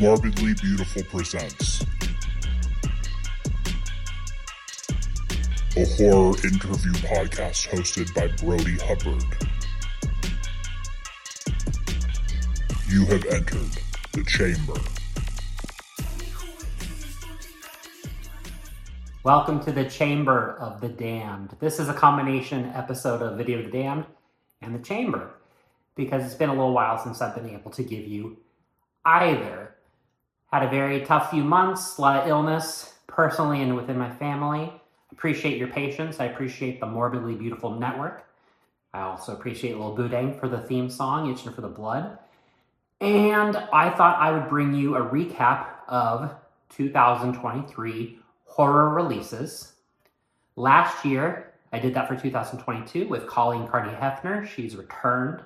Morbidly Beautiful presents a horror interview podcast hosted by Brodie Hubbard. You have entered the chamber. Welcome to the Chamber of the Damned. This is a combination episode of Video of the Damned and the Chamber because it's been a little while since I've been able to give you either. Had a very tough few months, a lot of illness personally and within my family. Appreciate your patience. I appreciate the Morbidly Beautiful Network. I also appreciate Lil Boodang for the theme song, Itching for the Blood. And I thought I would bring you a recap of 2023 horror releases. Last year, I did that for 2022 with Kolleen Carney Hoepfner. She's returned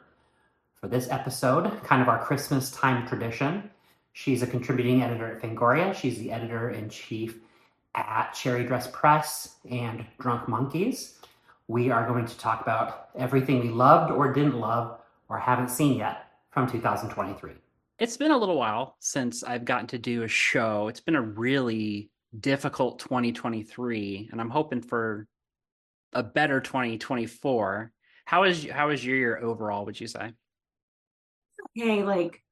for this episode, kind of our Christmas time tradition. She's a contributing editor at Fangoria. She's the editor in chief at Cherry Dress Press and Drunk Monkeys. We are going to talk about everything we loved or didn't love or haven't seen yet from 2023. It's been a little while since I've gotten to do a show. It's been a really difficult 2023 and i'm hoping for a better 2024 how is how is your year overall would you say okay like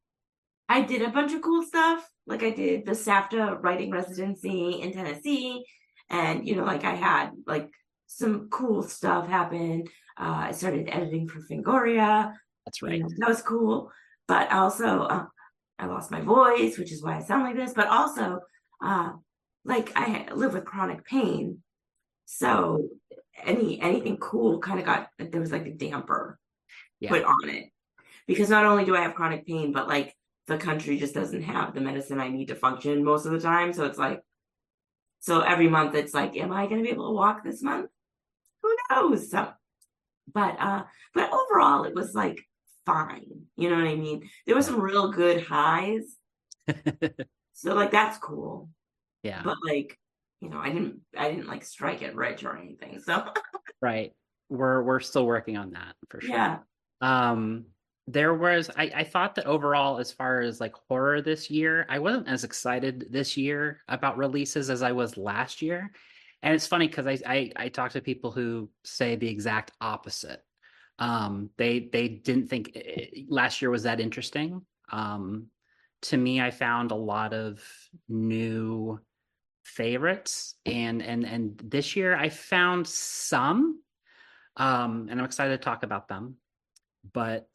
i did a bunch of cool stuff. Like i did the SAFTA writing residency in tennessee. And you know like i had like some cool stuff happen. Uh, i started editing for fangoria. That's right. that was cool. But also uh, i lost my voice which is why i sound like this. But also uh, like I live with chronic pain. So any anything cool kind of got there was like a damper yeah. put on it. Because not only do I have chronic pain, but like the country just doesn't have the medicine I need to function most of the time. So it's like so every month it's like, am I gonna be able to walk this month? Who knows? So but uh but overall it was like fine. You know what I mean? There were some real good highs. so like that's cool. Yeah. But like, you know, I didn't I didn't like strike it rich or anything. So Right. We're we're still working on that for sure. Yeah. Um there was I, I thought that overall as far as like horror this year i wasn't as excited this year about releases as i was last year. And it's funny because I, I i talk to people who say the exact opposite. Um they they didn't think it, eh, eh, last year was that interesting. Um to me i found a lot of new favorites and and and this year i found some um and i'm excited to talk about them. But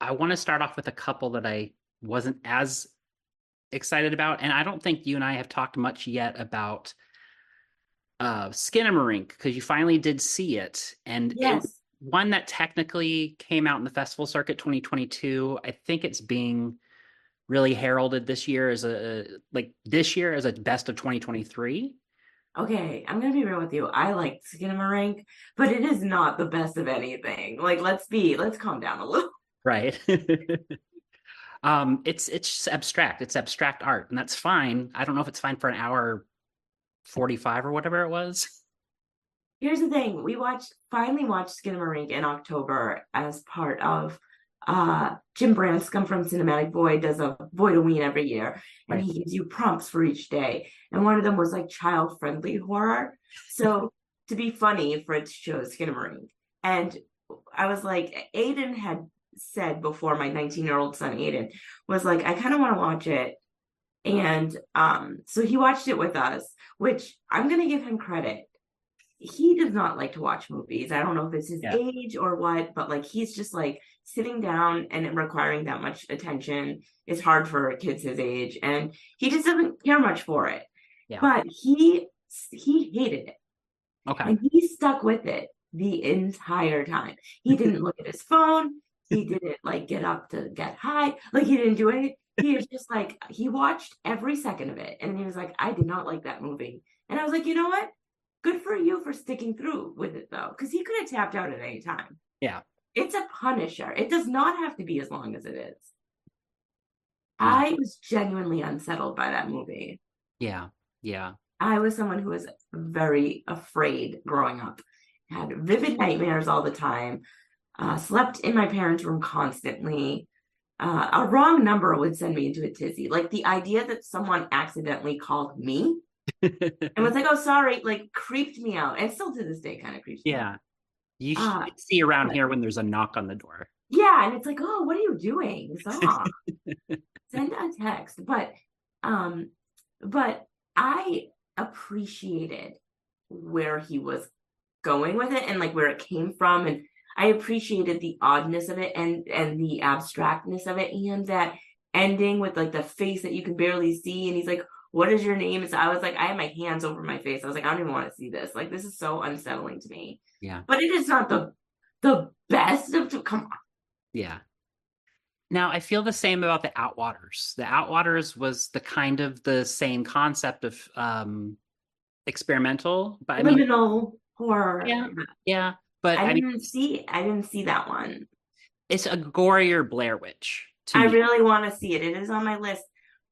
i want to start off with a couple that i wasn't as excited about and i don't think you and i have talked much yet about uh skinamarink because you finally did see it and yes. it, one that technically came out in the festival circuit 2022 i think it's being really heralded this year as a like this year as a best of 2023 okay i'm gonna be real with you i like skinamarink but it is not the best of anything like let's be let's calm down a little right um it's it's abstract it's abstract art and that's fine i don't know if it's fine for an hour 45 or whatever it was here's the thing we watched finally watched skinamarink in october as part of uh, Jim Branscome from Cinematic Void does a Voidoween every year, and right. he gives you prompts for each day. And one of them was like child friendly horror. So to be funny, Fritz chose Skinamarink. And I was like, Aiden had said before, my 19 year old son Aiden was like, I kind of want to watch it. And um, so he watched it with us, which I'm going to give him credit he does not like to watch movies. I don't know if it's his yeah. age or what, but like he's just like sitting down and requiring that much attention is hard for kids his age, and he just doesn't care much for it. Yeah. But he he hated it. Okay. And he stuck with it the entire time. He didn't look at his phone. He didn't like get up to get high. Like he didn't do anything. He was just like he watched every second of it, and he was like, "I did not like that movie." And I was like, "You know what? good for you for sticking through with it though, because he could have tapped out at any time. Yeah. It's a punisher. It does not have to be as long as it is. I was genuinely unsettled by that movie. Yeah. Yeah. I was someone who was very afraid growing up, had vivid nightmares all the time, uh, slept in my parents' room constantly. uh, a wrong number would send me into a tizzy. Like the idea that someone accidentally called me and was like, "Oh, sorry," like creeped me out, and still to this day kind of creeps me out. yeah. You should Uh, see around here when there's a knock on the door. Yeah, and it's like, "Oh, what are you doing? Stop." Send a text, but um, but I appreciated where he was going with it and like where it came from and I appreciated the oddness of it and and the abstractness of it and that ending with like the face that you can barely see and he's like what is your name and so I was like I had my hands over my face I was like I don't even want to see this like this is so unsettling to me Yeah. but it is not the the best of come on Yeah. Now I feel the same about the Outwaters. The Outwaters was the kind of the same concept of um experimental, but I mean, horror Yeah. yeah, but I I, mean, didn't see I didn't see that one it's a gorier Blair Witch. I me. really want to see it. It is on my list.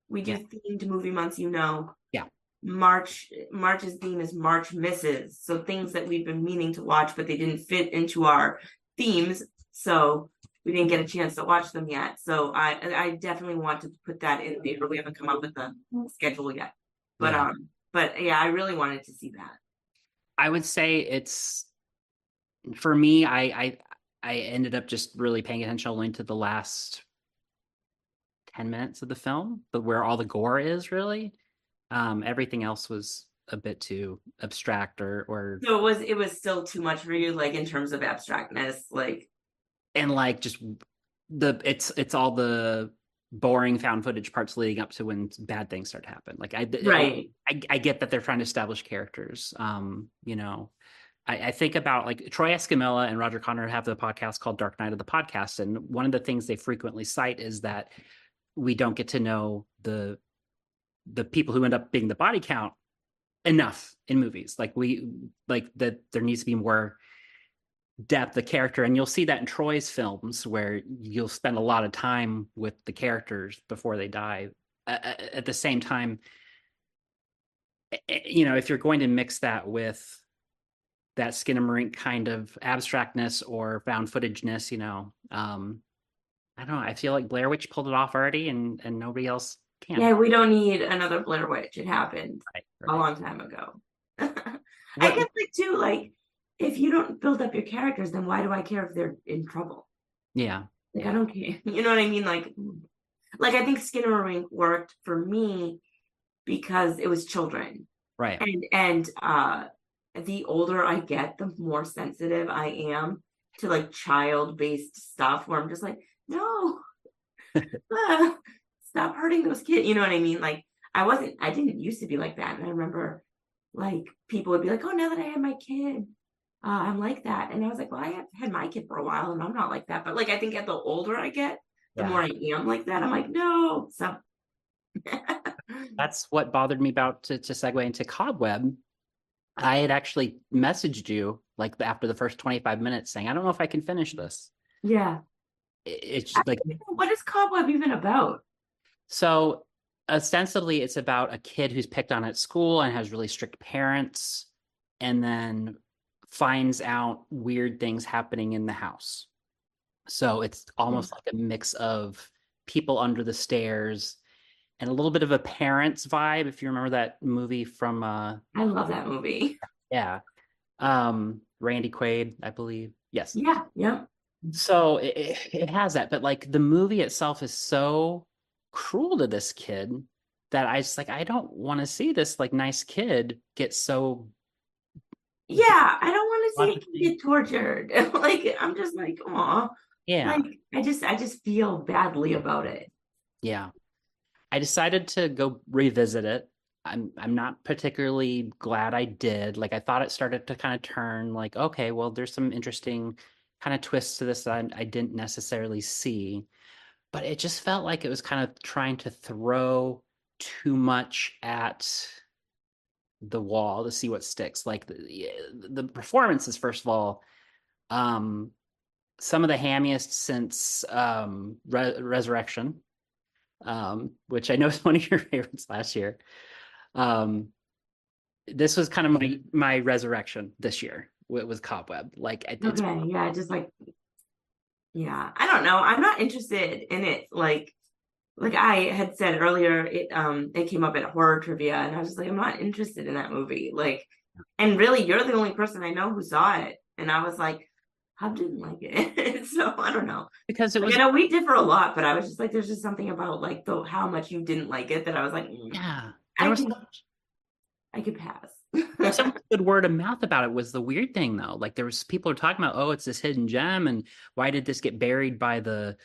We do Yeah. themed movie months, you know. Yeah. March March's theme is March misses. So things that we've been meaning to watch, but they didn't fit into our themes. So we didn't get a chance to watch them yet. So I I definitely want to put that in there. We haven't come up with the schedule yet. But Yeah. um but yeah, I really wanted to see that. I would say it's for me. I I I ended up just really paying attention only to the last ten minutes of the film, but where all the gore is really. Um, everything else was a bit too abstract or or So it was it was still too much for you, like in terms of abstractness, like and like just the it's it's all the boring found footage parts leading up to when bad things start to happen. Like I right. I, I get that they're trying to establish characters. Um, you know, I, I think about like Troy Escamilla and Roger Connor have the podcast called Dark Knight of the Podcast, and one of the things they frequently cite is that we don't get to know the the people who end up being the body count enough in movies. Like we like that there needs to be more depth of character and you'll see that in troy's films where you'll spend a lot of time with the characters before they die at the same time you know if you're going to mix that with that skinamarink kind of abstractness or found footageness you know um i don't know i feel like blair witch pulled it off already and and nobody else can Yeah, we don't need another Blair Witch. It happened. Right, a long time ago. I guess like too, like if you don't build up your characters, then why do I care if they're in trouble? yeah Like I don't care. You know what I mean? Like, like I think Skinamarink worked for me because it was children, right and and uh, the older I get, the more sensitive I am to like child based stuff. Where I'm just like, no, Ah, stop hurting those kids. You know what I mean? Like I wasn't, I didn't used to be like that, and I remember like people would be like, oh, now that I have my kid. Uh, I'm like that, and I was like, "Well, I have had my kid for a while, and I'm not like that." But like, I think at the older I get, the Yeah. more I am like that. I'm like, no. So that's what bothered me about to, to segue into cobweb i had actually messaged you like after the first 25 minutes saying i don't know if i can finish this yeah. It's just like What is Cobweb even about? so ostensibly it's about a kid who's picked on at school and has really strict parents and then finds out weird things happening in the house so it's almost mm. like a mix of people under the stairs and a little bit of a parents vibe if you remember that movie from uh I love that movie. Yeah. Um, Randy Quaid, I believe. Yes. Yeah. yeah. So it, it, it has that, but like the movie itself is so cruel to this kid that I just like I don't want to see this like nice kid get so Yeah. I don't want to see a kid get tortured. like I'm just like, oh, yeah. like I just I just feel badly about it. Yeah. I decided to go revisit it. I'm I'm not particularly glad I did. Like I thought it started to kind of turn like, okay, well, there's some interesting kind of twists to this that I, didn't necessarily see. But it just felt like it was kind of trying to throw too much at the wall to see what sticks. Like the the performances, first of all, um, some of the hammiest since um, Re- Resurrection um, which I know is one of your favorites last year. Um, this was kind of my my resurrection this year It was Cobweb. Like it, it's Okay. Yeah. Just like Yeah, I don't know. I'm not interested in it. Like, like I had said earlier, it um it came up at horror trivia, and I was just like, I'm not interested in that movie. Like, and really, you're the only person I know who saw it, and I was like, I didn't like it. so I don't know. Because it was You know, we differ a lot, but I was just like, there's just something about like the how much you didn't like it that I was like, mm, yeah. I was can- such- I could pass. so much good word of mouth about it was the weird thing though. Like there was people are talking about, oh, it's this hidden gem, and why did this get buried by the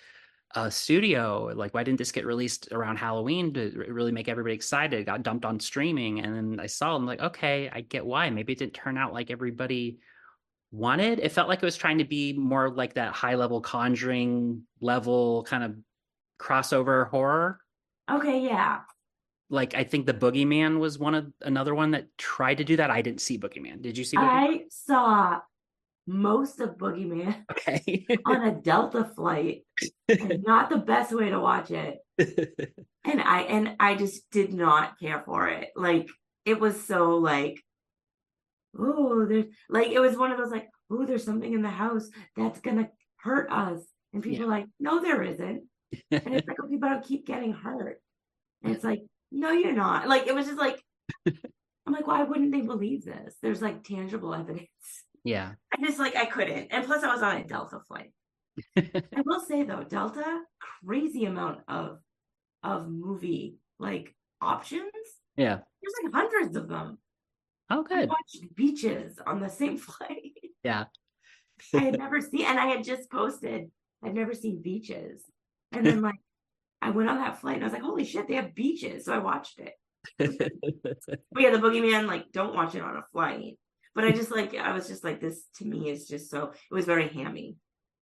uh, studio? Like why didn't this get released around Halloween to really make everybody excited? It got dumped on streaming, and then I saw, it, I'm like, okay, I get why. Maybe it didn't turn out like everybody wanted. It felt like it was trying to be more like that high level Conjuring level kind of crossover horror. okay, yeah. Like I think the Boogeyman was one of another one that tried to do that. I didn't see Boogeyman. Did you see Boogeyman? I saw most of Boogeyman Okay. on a Delta flight, not the best way to watch it. and I and I just did not care for it. Like it was so like, oh, there's like it was one of those like, oh, there's something in the house that's gonna hurt us, and people Yeah. are like, no, there isn't, and it's like, okay, but I'll keep getting hurt, and it's like, no, you're not. Like it was just like, I'm like, why wouldn't they believe this? There's like tangible evidence. yeah. I just like I couldn't, and plus I was on a Delta flight. I will say though, Delta crazy amount of of movie like options. Yeah. There's like hundreds of them. Oh, good. I watched beaches on the same flight. Yeah. I had never seen, and I had just posted. I've never seen beaches, and then like I went on that flight, and I was like, "Holy shit, they have beaches!" So I watched it. But yeah, the Boogeyman, like, don't watch it on a flight. But I just like, I was just like, this to me is just so. It was very hammy.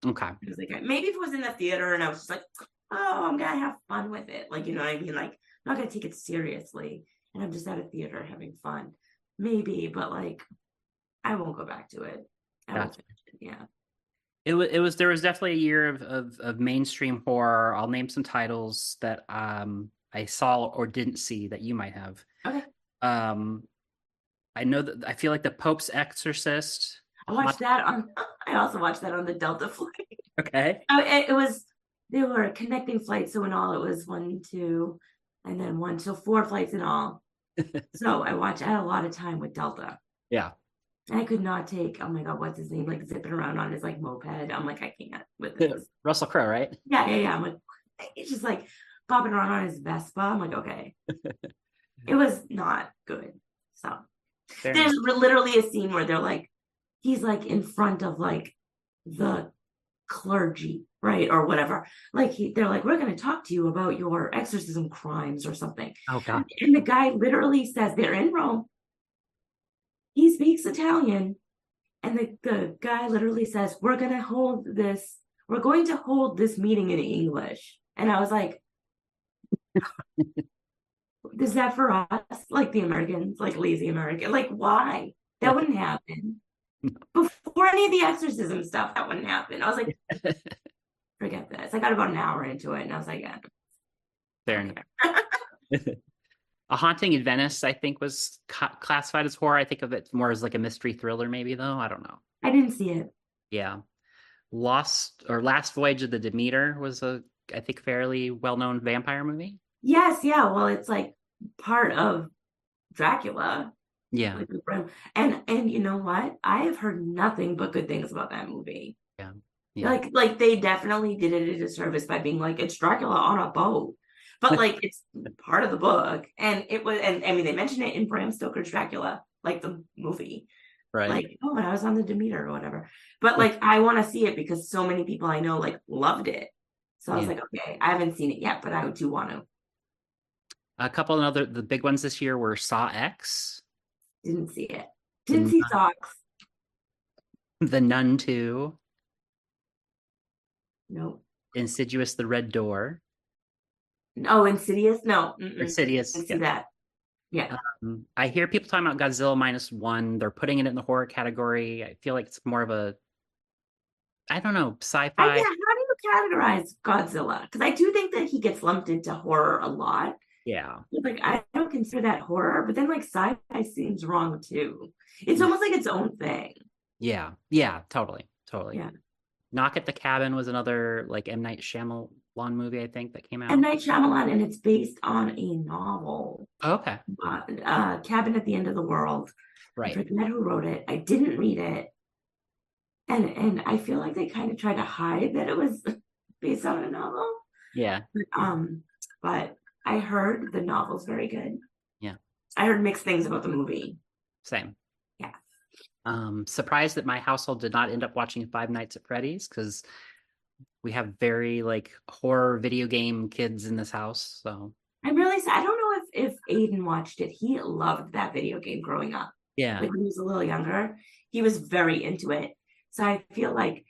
okay. It was like maybe if it was in the theater and I was just like, oh, I'm gonna have fun with it. Like, you know what I mean? Like, I'm not gonna take it seriously. And I'm just at a theater having fun. Maybe, but like I won't go back to it. Gotcha. it, Yeah. It was it was there was definitely a year of, of of mainstream horror. I'll name some titles that um I saw or didn't see that you might have. Okay. Um I know that I feel like the Pope's Exorcist. I watched that on I also watched that on the Delta flight. Okay. Oh, it, it was they were connecting flights, so in all it was one, two, and then one, so four flights in all. So I watched I had a lot of time with Delta. Yeah. I could not take, oh my god, what's his name? Like zipping around on his like moped. I'm like, I can't with this. Russell Crowe, right? Yeah, yeah, yeah. I'm like, it's just like bopping around on his Vespa. I'm like, okay. it was not good. So Fair there's enough. literally a scene where they're like, he's like in front of like the clergy, right? Or whatever. Like he, they're like, we're gonna talk to you about your exorcism crimes or something. Oh god. And the guy literally says they're in Rome. He speaks Italian. And the, the guy literally says, We're gonna hold this, we're going to hold this meeting in English. And I was like, Is that for us? Like the Americans, like lazy American? Like, why? That wouldn't happen. Before any of the exorcism stuff, that wouldn't happen. I was like, forget this. I got about an hour into it and I was like, yeah. Fair enough. A Haunting in Venice, I think, was ca- classified as horror. I think of it more as like a mystery thriller, maybe though. I don't know. I didn't see it. Yeah. Lost or Last Voyage of the Demeter was a, I think, fairly well known vampire movie. Yes, yeah. Well, it's like part of Dracula. Yeah. like the Bram- And and you know what? I have heard nothing but good things about that movie. Yeah. Like like they definitely did it a disservice by being like it's Dracula on a boat. But like it's part of the book. And it was and I mean they mentioned it in Bram Stoker's Dracula, like the movie. right. Like, oh, and I was on the Demeter or whatever. But like I want to see it because so many people I know like loved it. So I was Yeah. like, okay, I haven't seen it yet, but I do want to. a couple of other the big ones this year were Saw X, Didn't see it. Didn't Did see not. socks. The Nun 2, No. Insidious the Red Door, Oh, Insidious? No. mm-mm. Insidious. Didn't see that. Yeah. Um, I hear people talking about Godzilla minus one. They're putting it in the horror category. I feel like it's more of a, I don't know, sci-fi. yeah, how do you categorize Godzilla? Because I do think that he gets lumped into horror a lot. Yeah, Like I don't consider that horror, but then like sci-fi seems wrong too. It's almost like its own thing. yeah, yeah. Totally, totally. Yeah. Knock at the Cabin was another like M Night Shyamalan movie, I think, that came out. M Night Shyamalan, and it's based on a novel, Oh, okay, uh, uh, Cabin at the End of the World. I right. forget who wrote it. I didn't read it, and and I feel like they kind of tried to hide that it was based on a novel. Yeah, Um, but I heard the novel's very good. Yeah. I heard mixed things about the movie. same. Yeah. Um, surprised that my household did not end up watching Five Nights at Freddy's because we have very like horror video game kids in this house. So I'm really sad. I don't know if if Aiden watched it. He loved that video game growing up. yeah, Like when he was a little younger, he was very into it. So I feel like,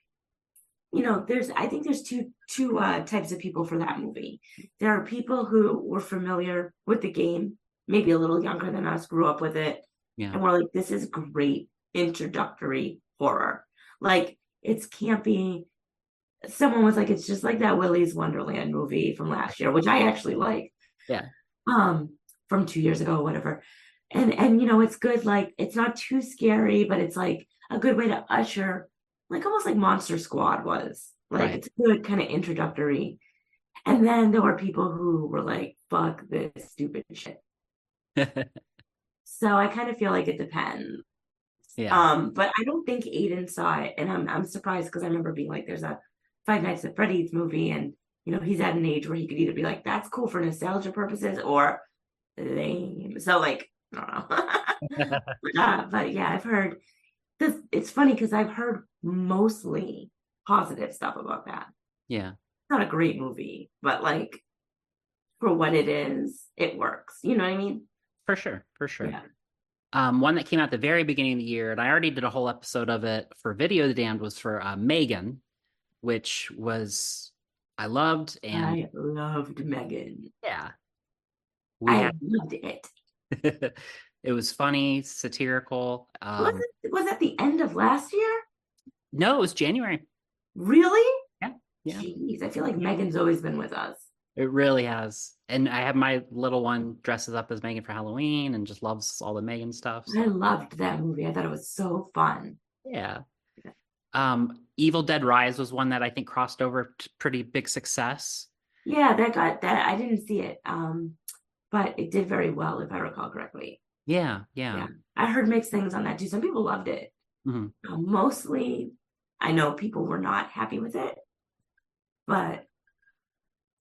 you know, there's I think there's two two uh, types of people for that movie. There are people who were familiar with the game, maybe a little younger than us, grew up with it, yeah, and we're like, this is great introductory horror. Like it's campy. Someone was like, it's just like that Willy's Wonderland movie from last year, which I actually like. Yeah. Um, from two years ago, whatever. And and you know, it's good, like it's not too scary, but it's like a good way to usher, like almost like Monster Squad was. Like Right. it's a good kind of introductory. And then there were people who were like, fuck this stupid shit. So I kind of feel like it depends. yeah, Um, but I don't think Aiden saw it, and I'm I'm surprised because I remember being like, "There's a Five Nights at Freddy's movie," and you know he's at an age where he could either be like, "That's cool for nostalgia purposes," or lame. So like, I don't know. uh, but yeah, I've heard this. It's funny because I've heard mostly positive stuff about that. yeah. It's not a great movie, but like for what it is, it works. You know what I mean? For sure, for sure. Yeah. Um, one that came out the very beginning of the year, and I already did a whole episode of it for Video the Damned, was for uh, Megan, which was I loved, and I loved Megan. yeah, we I loved it. it was funny, satirical. was Um, it was at the end of last year? No, it was January. Really? Yeah, yeah. Jeez, I feel like Megan's always been with us. It really has. And I have my little one dresses up as Megan for Halloween and just loves all the Megan stuff. so- I loved that movie. I thought it was so fun. Yeah. Um, Evil Dead Rise was one that I think crossed over to pretty big success. Yeah, that got that. I didn't see it, um, but it did very well, if I recall correctly. Yeah, yeah. Yeah. I heard mixed things on that too. Some people loved it. Mhm. Um, mostly, I know people were not happy with it, but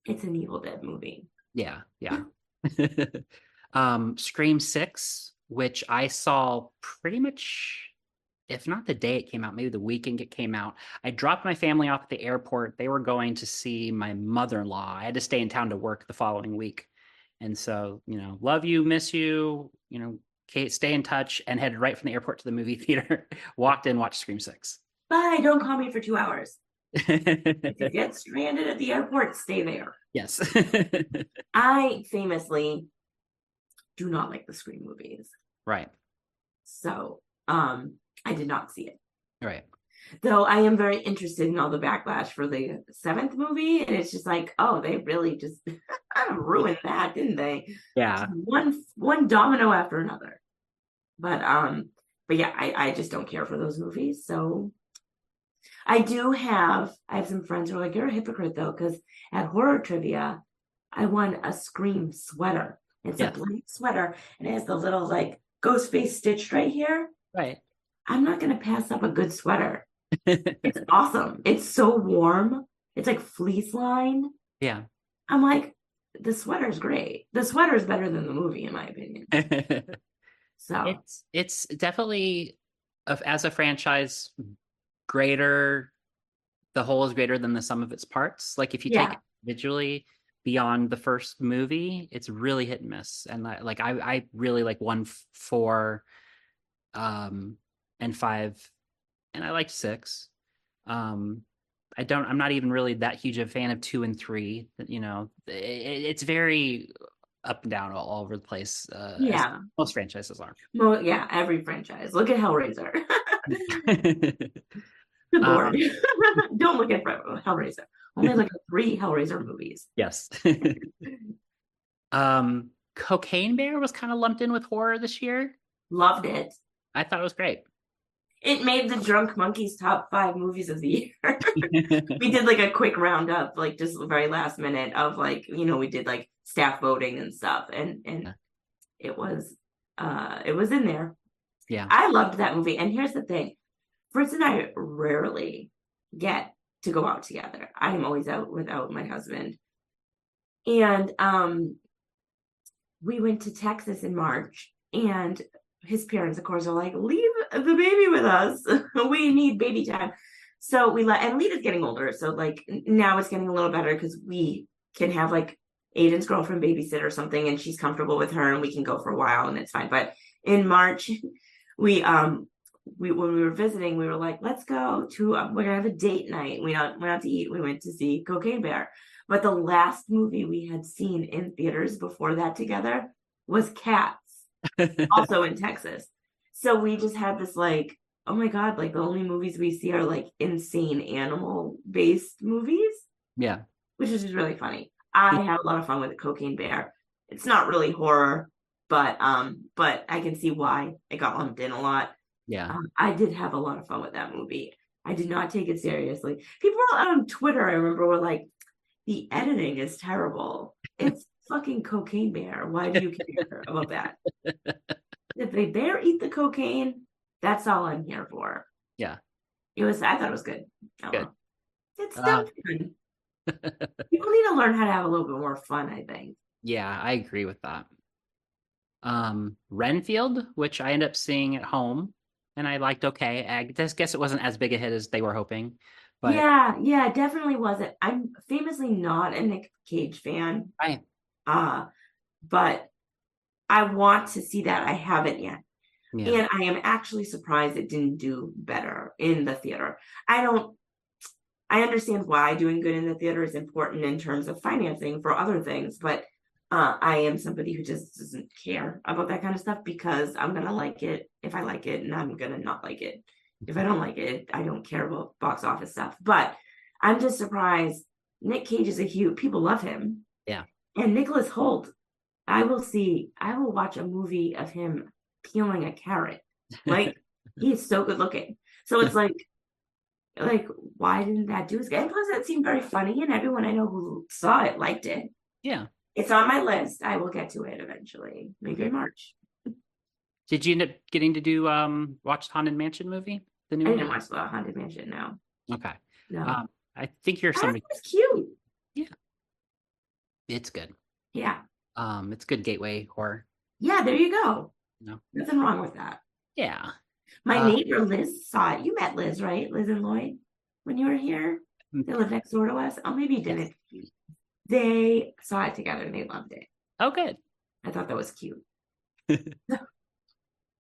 it's an Evil Dead movie. Yeah, yeah. um, Scream 6, which I saw pretty much, if not the day it came out, maybe the weekend it came out. I dropped my family off at the airport. They were going to see my mother in law. I had to stay in town to work the following week. And so, you know, love you, miss you, you know, Kate, stay in touch and headed right from the airport to the movie theater. Walked in, watched Scream 6. Bye. Don't call me for two hours. If you get stranded at the airport, stay there. yes. I famously do not like the Scream movies. right. So um I did not see it. Right. Though I am very interested in all the backlash for the seventh movie. And it's just like, oh, they really just ruined that, didn't they? Yeah. One one domino after another. But um, but yeah, I, I just don't care for those movies. So I do have I have some friends who are like, you're a hypocrite though, because at horror trivia, I won a scream sweater. It's Yeah. a black sweater and it has the little like ghost face stitched right here. Right. I'm not gonna pass up a good sweater. It's awesome. It's so warm. It's like fleece line. yeah. I'm like, the sweater's great. The sweater's better than the movie, in my opinion. So it's it's definitely of as a franchise greater the whole is greater than the sum of its parts. Like if you take it individually beyond the first movie it's really hit and miss. And like i i really like one four um and five and i liked six. Um i don't i'm not even really that huge a fan of two and three you know i i- it's very up and down all, all over the place uh yeah, most franchises are. Mo- yeah, every franchise. Look at Hellraiser. Good Um. Don't look at Hellraiser. Only like three Hellraiser movies. yes. um, Cocaine Bear was kind of lumped in with horror this year. Loved it. I thought it was great. it made the Drunk Monkeys top five movies of the year. we did like a quick roundup, like just very last minute of like, you know, we did like staff voting and stuff. And and Yeah. it was uh it was in there. yeah. I loved that movie. And here's the thing. Fritz and I rarely get to go out together. I am always out without my husband. And um we went to Texas in March and his parents of course are like leave the baby with us. we need baby time. So we let and Lita's getting older. So like now it's getting a little better because we can have like Aiden's girlfriend babysit or something and she's comfortable with her and we can go for a while and it's fine. But in March we um we when we were visiting we were like let's go to uh, we're gonna have a date night. We not went out to eat. We went to see cocaine bear. But the last movie we had seen in theaters before that together was cats also in texas. So we just had this like oh my god like the only movies we see are like insane animal based movies. Yeah. which is just really funny. I had a lot of fun with cocaine bear. It's not really horror but um but i can see why it got lumped in a lot Yeah. um, I did have a lot of fun with that movie. I did not take it seriously. People on Twitter, I remember, were like, "The editing is terrible. It's fucking cocaine bear. Why do you care about that? if they bear eat the cocaine, that's all I'm here for." Yeah. it was. I thought it was good. Good. It's Uh, still fun. People need to learn how to have a little bit more fun. I think. Yeah, I agree with that. Um, Renfield, which I ended up seeing at home, and I liked okay. I just guess it wasn't as big a hit as they were hoping, but yeah, yeah, it definitely wasn't. I'm famously not a Nick Cage fan. Right. Uh, but I want to see that. I haven't yet. yeah, And I am actually surprised it didn't do better in the theater. I don't I understand why doing good in the theater is important in terms of financing for other things, but uh, I am somebody who just doesn't care about that kind of stuff because I'm gonna like it if I like it, and I'm gonna not like it if I don't like it. I don't care about box office stuff, but I'm just surprised. Nick Cage is a huge people love him. Yeah. and Nicholas Hoult. I will see. I will watch a movie of him peeling a carrot. Like he's so good looking. So it's like, like why didn't that do his? And plus, that seemed very funny, and everyone I know who saw it liked it. yeah. It's on my list. I will get to it eventually, maybe in March. Did you end up getting to do um watch the Haunted Mansion movie? The I new didn't one? watch the Haunted Mansion. No, Okay. no. Um, I think you're I somebody. it was cute. Yeah. It's good. Yeah, Um, it's good gateway horror. yeah. There you go. No. nothing wrong with that. Yeah. My Uh, neighbor Liz saw it. You met Liz, right? Liz and Lloyd when you were here. Mm. They live next door to us. Oh, maybe you didn't. They saw it together and they loved it. Oh, good. I thought that was cute.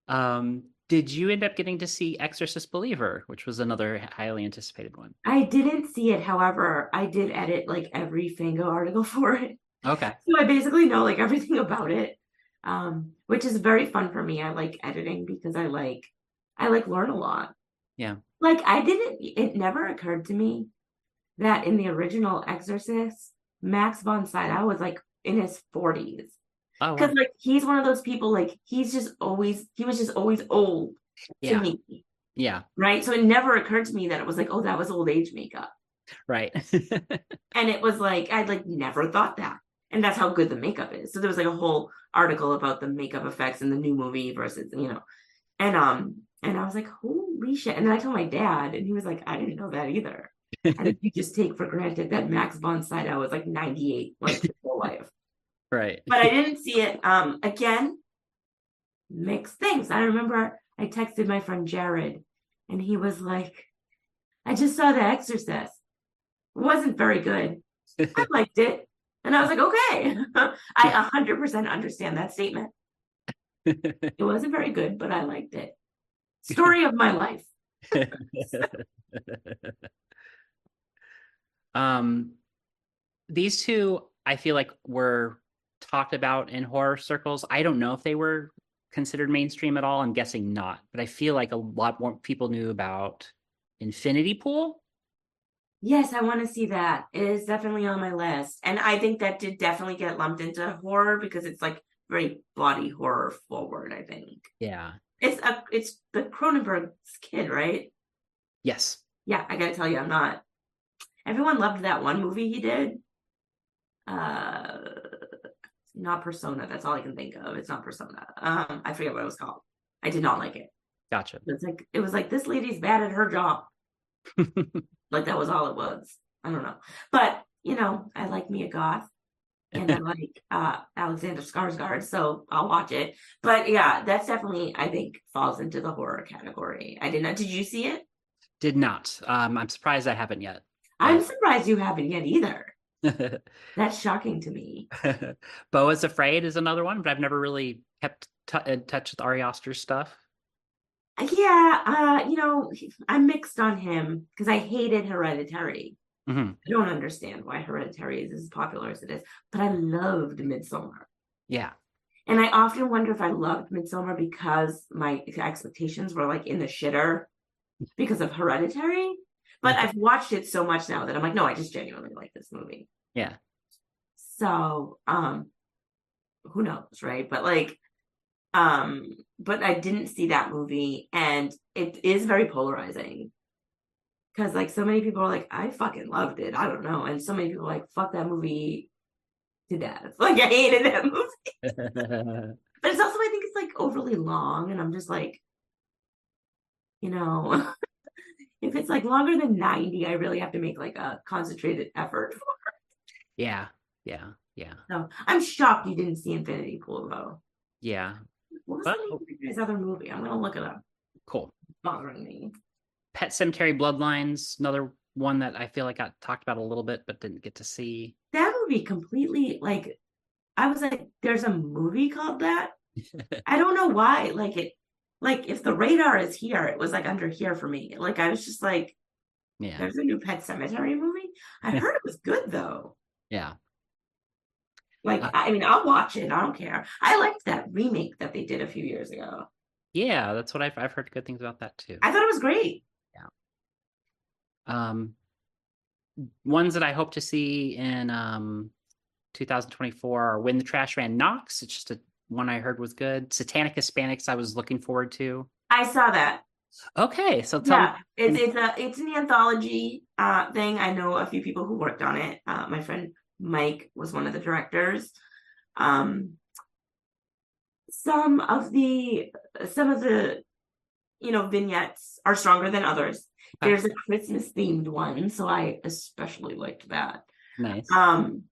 Um, did you end up getting to see Exorcist Believer, which was another highly anticipated one? I didn't see it. However, I did edit like every Fango article for it. Okay. So I basically know like everything about it. Um, which is very fun for me. I like editing because I like I like learn a lot. Yeah. Like I didn't it never occurred to me that in the original Exorcist, Max von Sydow was like in his 40s. Oh, wow. Because like he's one of those people like he's just always he was just always old to me. Yeah. Right. So it never occurred to me that it was like, oh, that was old age makeup. Right. And it was like, I'd like never thought that. And that's how good the makeup is. So there was like a whole article about the makeup effects in the new movie versus, you know, and um, and I was like, holy shit. And then I told my dad, and he was like, I didn't know that either. I think you just take for granted that Max von Sydow was like 98, like his whole life. right. But I didn't see it. Um, again, mixed things. I remember I texted my friend Jared, and he was like, I just saw The Exorcist. It wasn't very good. I liked it. And I was like, okay. I 100% understand that statement. It wasn't very good, but I liked it. Story of my life. Um these two I feel like were talked about in horror circles. I don't know if they were considered mainstream at all. I'm guessing not, but I feel like a lot more people knew about Infinity Pool. Yes, I want to see that. It is definitely on my list. And I think that did definitely get lumped into horror because it's like very body horror forward, I think. Yeah. It's a it's the Cronenberg's kid, right? Yes. Yeah, I gotta tell you, I'm not. Everyone loved that one movie he did. Uh, not Persona. That's all I can think of. It's not Persona. Um, I forget what it was called. I did not like it. Gotcha. It's like it was like this lady's bad at her job. like that was all it was. I don't know, but you know, I like Mia Goth, and I like uh Alexander Skarsgård, so I'll watch it. But yeah, that's definitely I think falls into the horror category. I did not. Did you see it? Did not. Um, I'm surprised I haven't yet. I'm surprised you haven't yet either. That's shocking to me. Beau's Afraid is another one, but I've never really kept t- in touch with Ari Aster's stuff. Yeah, uh, you know, I'm mixed on him because I hated Hereditary. hmm I don't understand why Hereditary is as popular as it is, but I loved Midsommar. Yeah. And I often wonder if I loved Midsommar because my expectations were like in the shitter because of Hereditary. But I've watched it so much now that I'm like, no, I just genuinely like this movie. Yeah. So, um, who knows, right? But like, um, but I didn't see that movie, and it is very polarizing. Cause like so many people are like, I fucking loved it. I don't know. And so many people are like, fuck that movie to death. Like I hated that movie. But it's also I think it's like overly long, and I'm just like, you know, if it's like longer than 90, I really have to make like a concentrated effort. yeah. Yeah. Yeah. So I'm shocked you didn't see Infinity Pool though. Yeah. What was But- the name of his other movie? I'm gonna look it up. Cool. It's bothering me. Pet Sematary Bloodlines, another one that I feel like got talked about a little bit, but didn't get to see. That movie completely like I was like, there's a movie called that. I don't know why. Like it like if the radar is here, it was like under here for me. Like I was just like, Yeah. there's a new Pet Sematary movie. I heard it was good though. Yeah. Like Uh, I mean, I'll watch it. I don't care. I liked that remake that they did a few years ago. Yeah. That's what I've, I've heard good things about that too. I thought it was great. Yeah. Um, ones that I hope to see in um 2024 are When the Trash Man Knocks. It's just a one I heard was good. Satanic Hispanics I was looking forward to. I saw that. Okay, so tell yeah, me. it's it's a it's an anthology uh thing. I know a few people who worked on it. Uh, my friend Mike was one of the directors. Um, some of the some of the you know vignettes are stronger than others. There's a Christmas themed one, so I especially liked that. Nice. Um,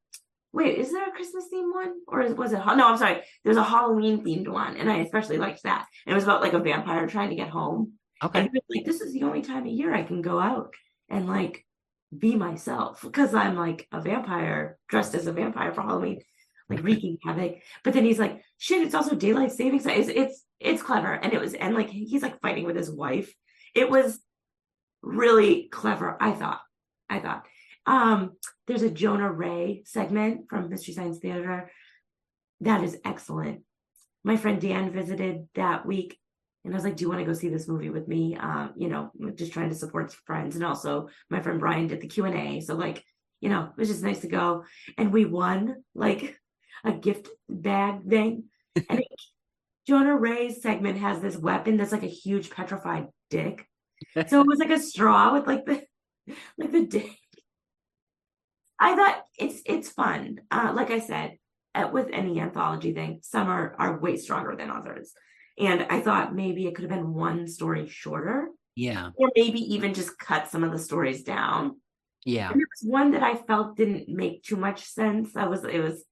wait, is there a Christmas themed one, or is- was it? No, I'm sorry. There's a Halloween themed one, and I especially liked that. It was about like a vampire trying to get home. Okay. And was like, this is the only time of year I can go out and like be myself because I'm like a vampire dressed as a vampire for Halloween, like wreaking havoc. But then he's like, shit, it's also daylight savings. It's it's it's clever, and it was and like he's like fighting with his wife. It was really clever. I thought. I thought. Um, there's a Jonah Ray segment from Mystery Science Theater that is excellent. My friend Dan visited that week and I was like, "Do you want to go see this movie with me?" Um, you know, just trying to support friends, and also my friend Brian did the Q and A, so like, you know, it was just nice to go, and we won like a gift bag thing, and it, Jonah Ray's segment has this weapon that's like a huge petrified dick, so it was like a straw with like the like the dick. I thought it's it's fun. Uh, like I said, uh, with any anthology thing, some are are way stronger than others. And I thought maybe it could have been one story shorter, Yeah. or maybe even just cut some of the stories down. Yeah. And there was one that I felt didn't make too much sense. I was it was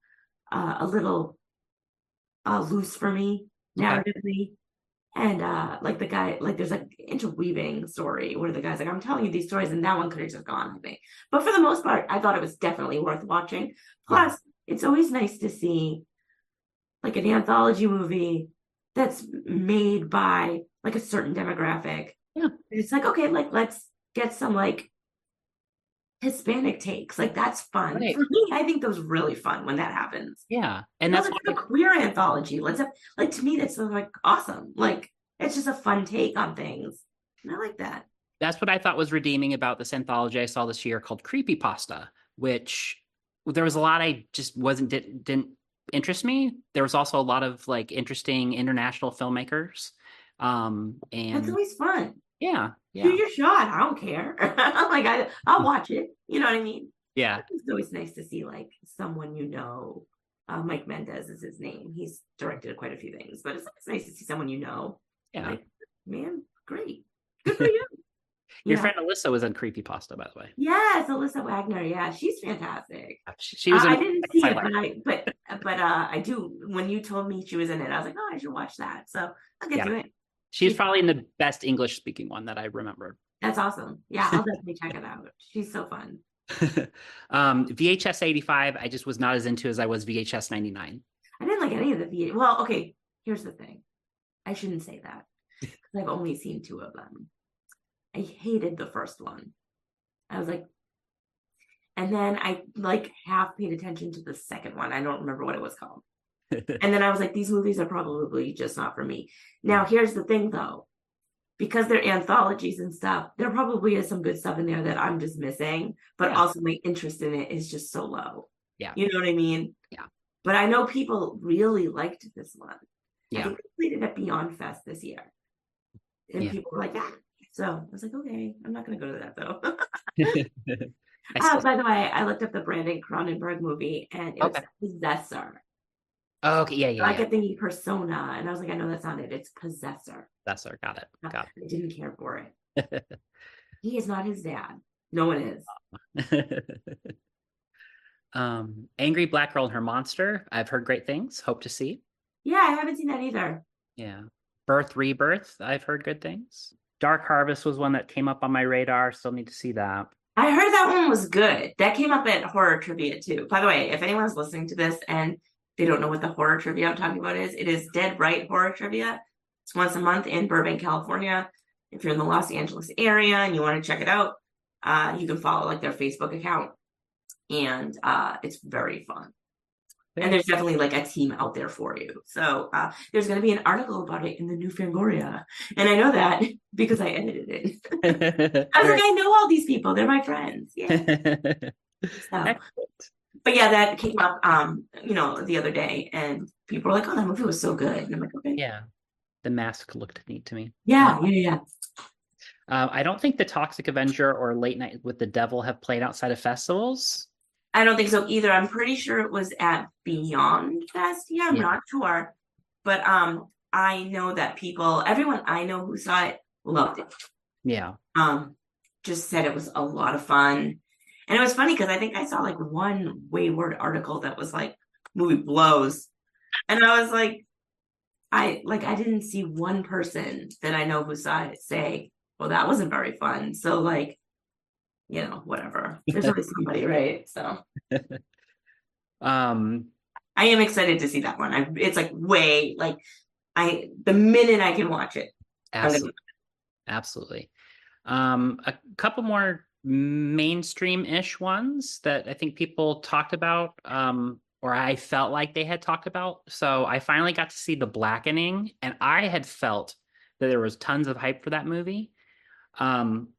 uh, a little uh, loose for me narratively. And uh like the guy, like there's like interweaving story where the guy's like, I'm telling you these stories, and that one could have just gone, I me But for the most part, I thought it was definitely worth watching. Plus, it's always nice to see like an anthology movie that's made by like a certain demographic. Yeah. It's like, okay, like let's get some like Hispanic takes. Like that's fun. Right. For me, I think those really fun when that happens. Yeah. And that's have a queer anthology. Let's have like to me that's like awesome. Like it's just a fun take on things. And I like that. that's what I thought was redeeming about this anthology I saw this year called Creepy Pasta, which there was a lot I just wasn't didn't, didn't interest me. There was also a lot of like interesting international filmmakers. Um, and That's always fun. yeah, yeah, Shoot your shot. I don't care. I'm like I, I'll watch it. You know what I mean? yeah, It's always nice to see like someone you know. Uh, Mike Mendez is his name. He's directed quite a few things, but it's, it's nice to see someone you know. yeah. Like, man, great. Good for you. Your Yeah. friend Alyssa was in Creepy Pasta, by the way. Yes, Alyssa Wagner. Yeah, she's fantastic. She, she was Uh, I didn't see it, but I but but uh I do when you told me she was in it, I was like, oh, I should watch that. So I'll get Yeah. to it. She's probably in the best English speaking one that I remember. That's awesome. Yeah, I'll definitely check it out. She's so fun. um, VHS 85, I just was not as into as I was VHS 99. I didn't like any of the V. Well, okay. Here's the thing. I shouldn't say that because I've only seen two of them. I hated the first one. I was like, and then I like half paid attention to the second one. I don't remember what it was called. And then I was like, these movies are probably just not for me. Now, here's the thing though, because they're anthologies and stuff, there probably is some good stuff in there that I'm just missing, but Yeah. also my interest in it is just so low. Yeah. You know what I mean? Yeah. But I know people really liked this one. I Yeah. think they played it at Beyond Fest this year. And Yeah. people were like, ah. So I was like, okay, I'm not going to go to that though. Oh, by the way, I looked up the Brandon Cronenberg movie and it's Okay. Possessor. Oh, okay, yeah, yeah, I yeah. kept thinking persona, and I was like, I know that's not it. It's possessor. That's her. Got it. Got I didn't care for it. it. He is not his dad. No one is. um, Angry Black Girl and Her Monster. I've heard great things. Hope to see. Yeah, I haven't seen that either. Yeah. Birth Rebirth. I've heard good things. Dark Harvest was one that came up on my radar. Still need to see that. I heard that one was good. That came up at horror trivia too. By the way, if anyone's listening to this and they don't know what the horror trivia I'm talking about is, it is Dead Right Horror Trivia. It's once a month in Burbank, California. If you're in the Los Angeles area and you want to check it out, uh, you can follow like their Facebook account, and uh, it's very fun. And there's definitely like a team out there for you. So uh, there's going to be an article about it in the new Fangoria, and I know that because I edited it. I was like, I know all these people; they're my friends. Yeah. So, Excellent. But yeah, that came up, um, you know, the other day, and people were like, "Oh, that movie was so good," and I'm like, "Okay, Yeah. The mask looked neat to me. yeah, yeah, yeah." Uh, I don't think the Toxic Avenger or Late Night with the Devil have played outside of festivals. I don't think so either. I'm pretty sure it was at Beyond Fest. Yeah, I'm Yeah. not sure, but um, I know that people, everyone I know who saw it, loved it. Yeah. um just said it was a lot of fun and it was funny because i think i saw like one wayward article that was like movie blows. And i was like i like i didn't see one person that i know who saw it say well that wasn't very fun. So like you know whatever. There's always somebody right? So. Um, i am excited to see that one. I, it's like way like i the minute i can watch it gonna- absolutely. Absolutely. Um, a couple more mainstream-ish ones that I think people talked about, um, or I felt like they had talked about. So I finally got to see The Blackening, and I had felt that there was tons of hype for that movie. Um,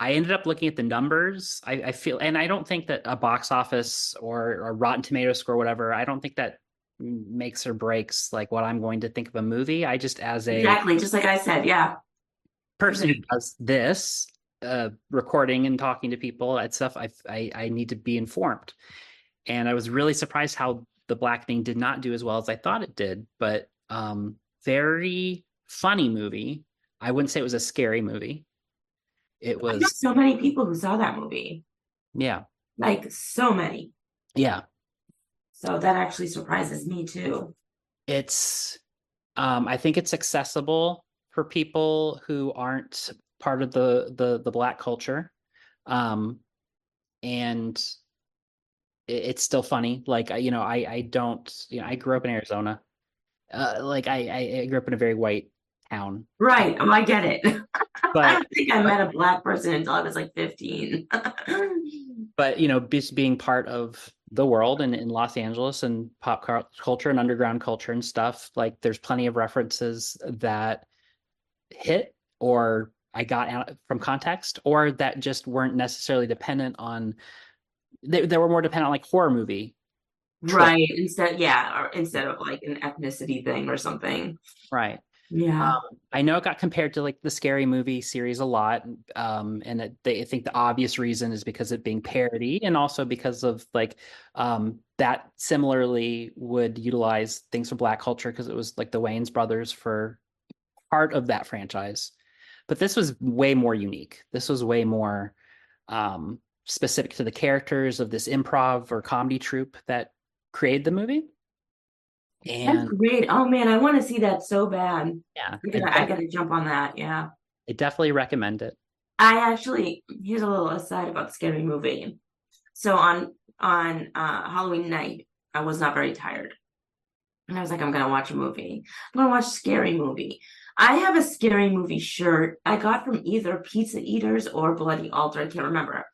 I ended up looking at the numbers. I, I feel, and I don't think that a box office or a Rotten Tomato score, whatever, I don't think that makes or breaks like what I'm going to think of a movie. I just as a exactly just like i said yeah person who does this uh recording and talking to people and stuff I, I i need to be informed. And i was really surprised how the Blackening did not do as well as i thought it did but um very funny movie. I wouldn't say it was a scary movie. It was so many people who saw that movie. Yeah. Like so many. Yeah. So that actually surprises me too. it's um i think it's accessible for people who aren't part of the the the black culture um and it, it's still funny like you know i i don't you know i grew up in arizona uh like i i, grew up in a very white town Right. Oh, I get it. I don't think I met a black person until I was like 15. but you know just being part of the world and in los angeles and pop culture and underground culture and stuff like there's plenty of references that hit or i got out from context or that just weren't necessarily dependent on they, they were more dependent on like horror movie right. Instead, yeah, or instead of like an ethnicity thing or something. right Yeah. Um, I know it got compared to like the scary movie series a lot, um, and it, they I think the obvious reason is because it being parody, and also because of like um, that similarly would utilize things from Black culture because it was like the Wayans brothers for part of that franchise. But this was way more unique. This was way more um, specific to the characters of this improv or comedy troupe that created the movie. That's And great. Oh man, I want to see that so bad. yeah, I I gotta jump on that. Yeah. I definitely recommend it. I actually here's a little aside about the scary movie. So on on uh Halloween night, I was not very tired. And I was like, I'm gonna watch a movie. I'm gonna watch a scary movie. I have a scary movie shirt I got from either Pizza Eaters or Bloody Altar. I can't remember.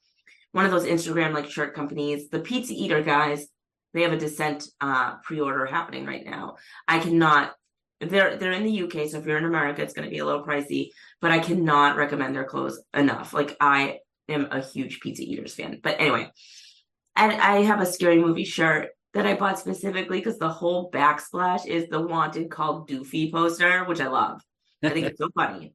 One of those Instagram like shirt companies. The Pizza Eater guys, they have a Descent uh pre-order happening right now. I cannot they're they're in the UK, so if you're in America, it's gonna be a little pricey, but I cannot recommend their clothes enough. Like I am a huge Pizza Eaters fan. But anyway, and I have a scary movie shirt that I bought specifically because the whole backsplash is the wanted called Doofy poster, which I love. I think it's so funny.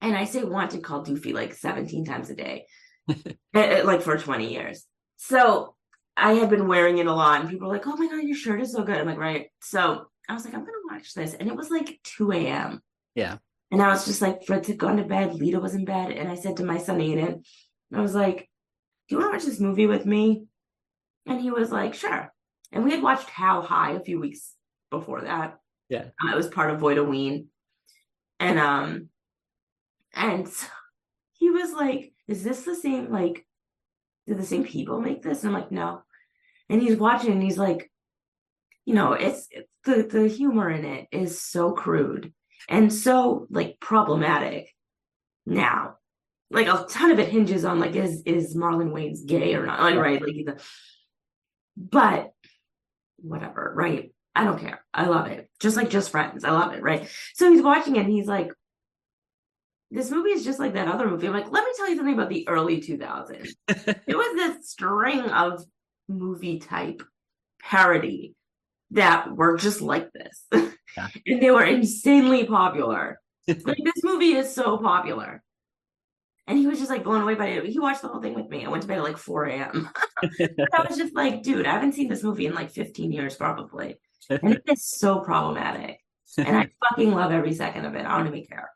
And I say want to call Doofy like 17 times a day, Eh, eh, like for 20 years. So I had been wearing it a lot, and people were like, oh my God, your shirt is so good. I'm like, right. So I was like, I'm going to watch this. And it was like 2 a.m. Yeah. And I was just like, Fred had gone to bed. Lita was in bed. And I said to my son, Aiden, I was like, Do you want to watch this movie with me? And he was like, Sure. And we had watched How High a few weeks before that. Yeah. Uh, it was part of Voidoween. And um and so he was like, Is this the same like did the same people make this? And I'm like, no. And he's watching and he's like, you know, it's, the the humor in it is so crude and so like problematic now. Like a ton of it hinges on like is is Marlon Wayans gay or not? Like right, like a but whatever, right? I don't care. I love it. Just like just friends. I love it, right? So he's watching it and he's like, this movie is just like that other movie. I'm like, let me tell you something about the early 2000s. it was this string of movie type parody that were just like this. Yeah. and they were insanely popular. like this movie is so popular. And he was just like blown away by it. He watched the whole thing with me. I went to bed at like 4 a.m. I was just like, dude, I haven't seen this movie in like 15 years, probably. And it is so problematic. And I fucking love every second of it. I don't even care.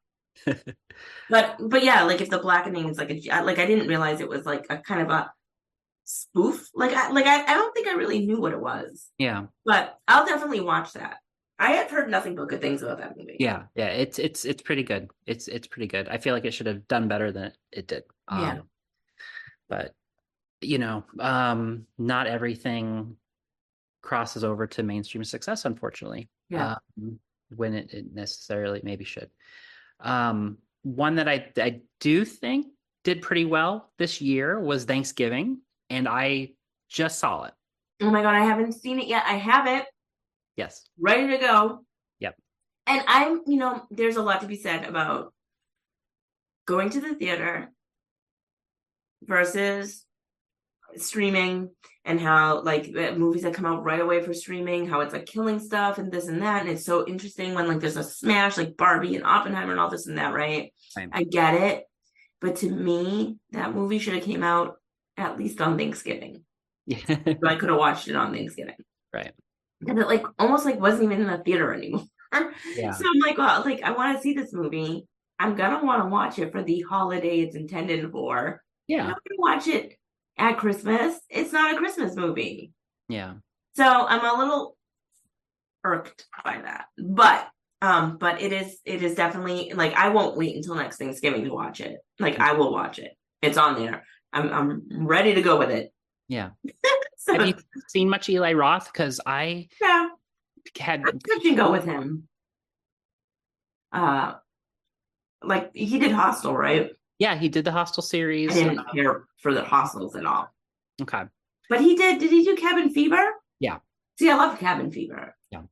But but yeah, like if the blackening is like a like I didn't realize it was like a kind of a spoof. Like I like I, I don't think I really knew what it was. yeah. But I'll definitely watch that. I have heard nothing but good things about that movie. Yeah, yeah, it's it's it's pretty good. It's it's pretty good. I feel like it should have done better than it, did. Yeah. Um, but you know, um, not everything crosses over to mainstream success, unfortunately. Yeah. Um, when it, it necessarily maybe should. Um, one that I I do think did pretty well this year was Thanksgiving, and I just saw it. Oh my god, I haven't seen it yet. I have it Yes. ready to go. Yep. And I'm, you know, there's a lot to be said about going to the theater versus streaming and how like the movies that come out right away for streaming, how it's like killing stuff and this and that. And it's so interesting when like there's a smash like Barbie and Oppenheimer and all this and that, right? Right. I get it. But to me, that movie should have came out at least on Thanksgiving. Yeah. So I could have watched it on Thanksgiving. Right. And it like almost like wasn't even in the theater anymore. Yeah. So I'm like, well, like I want to see this movie. I'm gonna want to watch it for the holiday it's intended for. I'm Yeah. not gonna watch it at Christmas. It's not a Christmas movie. Yeah. So I'm a little irked by that. But um, but it is it is definitely like I won't wait until next Thanksgiving to watch it. Like I will watch it. It's on there. I'm I'm ready to go with it. Yeah. So Have you seen much Eli Roth? Because I yeah, had I'm touch and go with him. Uh like he did Hostel, right? Yeah, he did the Hostel series. I didn't care for the hostels at all. okay. But he did. Did he do Cabin Fever? Yeah. See, I love Cabin Fever. Yeah.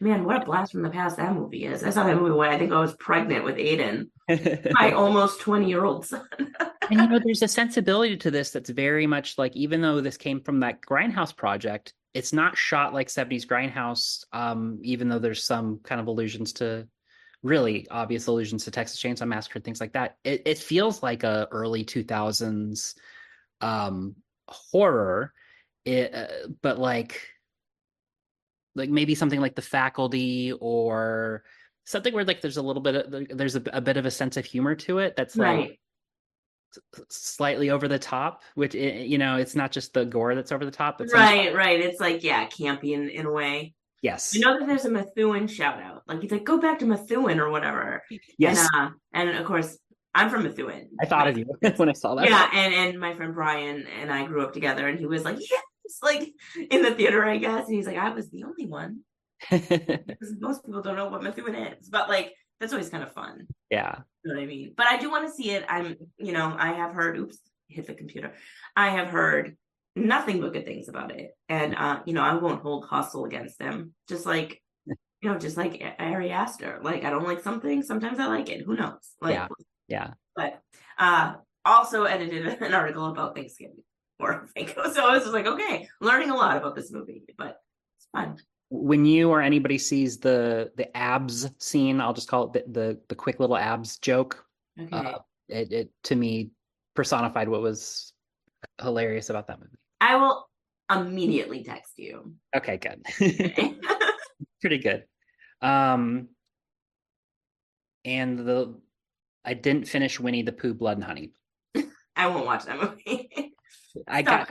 Man, what a blast from the past that movie is. I saw that movie when I think I was pregnant with Aiden, my almost 20 year old son. and you know, there's a sensibility to this that's very much like, even though this came from that Grindhouse project, it's not shot like 70s Grindhouse, um, even though there's some kind of allusions to really obvious allusions to Texas Chainsaw Massacre, things like that. It it feels like a early two thousands um horror, it, uh, but like like maybe something like The Faculty or something where like there's a little bit of there's a, a bit of a sense of humor to it that's like Right. slightly over the top which i- you know it's not just the gore that's over the top but Right, right. It's like, yeah, campy in, in a way. Yes You know that there's a Methuen shout out. Like he's like, go back to Methuen or whatever. yes And uh and of course I'm from Methuen. i thought of you when i saw that Yeah, and and my friend Brian and I grew up together and he was like, Yes, like in the theater, I guess. And he's like, I was the only one. Because most people don't know what Methuen is. But like that's always kind of fun. yeah You know what I mean? But I do want to see it. I'm, you know, I have heard, oops, hit the computer. I have heard nothing but good things about it. And, uh, you know, I won't hold Hostel against them. Just like, you know, just like Ari Aster. Like, I don't like something. Sometimes I like it. Who knows? Like, Yeah. yeah but, uh, also edited an article about Thanksgiving or Thanksgiving. So I was just like, okay, learning a lot about this movie, but it's fun. when you or anybody sees the the abs scene i'll just call it the the, the quick little abs joke Okay. uh, it, it to me personified what was hilarious about that movie I will immediately text you. okay good Okay? pretty good um and the i didn't finish winnie the pooh blood and honey I won't watch that movie. i got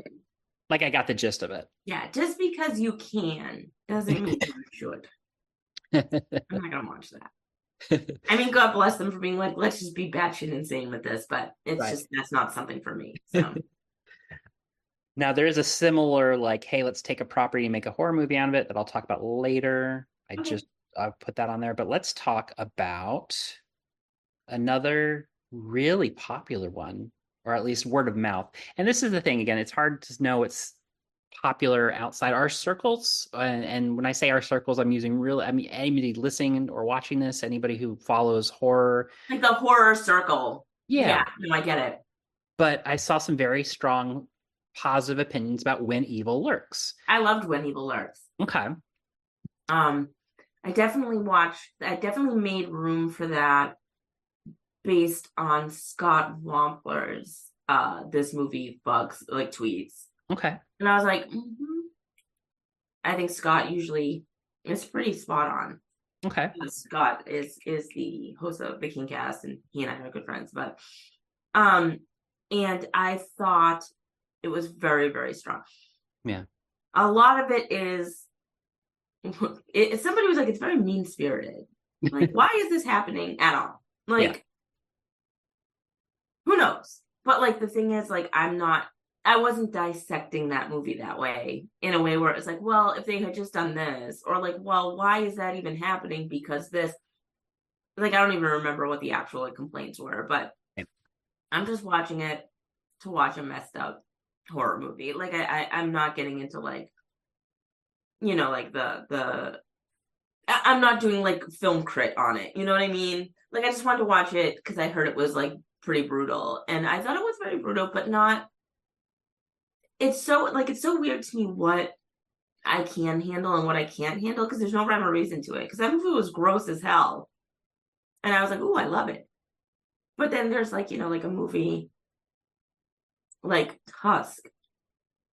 like i got the gist of it Yeah, just because you can doesn't mean you should. I'm not gonna watch that. I mean, God bless them for being like, let's just be batshit insane with this, but it's Right. just that's not something for me. So now there is a similar like hey let's take a property and make a horror movie out of it that i'll talk about later i Okay. just i put that on there but let's talk about another really popular one or at least word of mouth and this is the thing again it's hard to know it's popular outside our circles and, and when i say our circles i'm using real i mean anybody listening or watching this anybody who follows horror like the horror circle. yeah no, I get it. but i saw some very strong positive opinions about when evil lurks I loved When Evil Lurks. okay Um, I definitely watched. I definitely made room for that based on Scott Wampler's uh this movie bugs like tweets. okay And I was like, mhm. I think Scott usually is pretty spot on. okay Scott is is the host of the King Cast, and he and I are good friends. But, um, and I thought it was very very strong. Yeah. a lot of it is. It, somebody was like, it's very mean spirited. Like, why is this happening at all? Like, who knows? But like the thing is, like, I'm not I wasn't dissecting that movie that way in a way where it's like, well, if they had just done this, or like, well, why is that even happening? Because this, like, I don't even remember what the actual like, complaints were, but Yeah. I'm just watching it to watch a messed up horror movie. Like, I, I I'm not getting into like, you know, like the the. I- I'm not doing like film crit on it. You know what I mean? Like, I just wanted to watch it because I heard it was like pretty brutal, and I thought it was very brutal, but not it's so like it's so weird to me what I can handle and what I can't handle because there's no rhyme or reason to it. Because that movie was gross as hell, and I was like, "Oh, I love it." But then there's like you know like a movie like Tusk,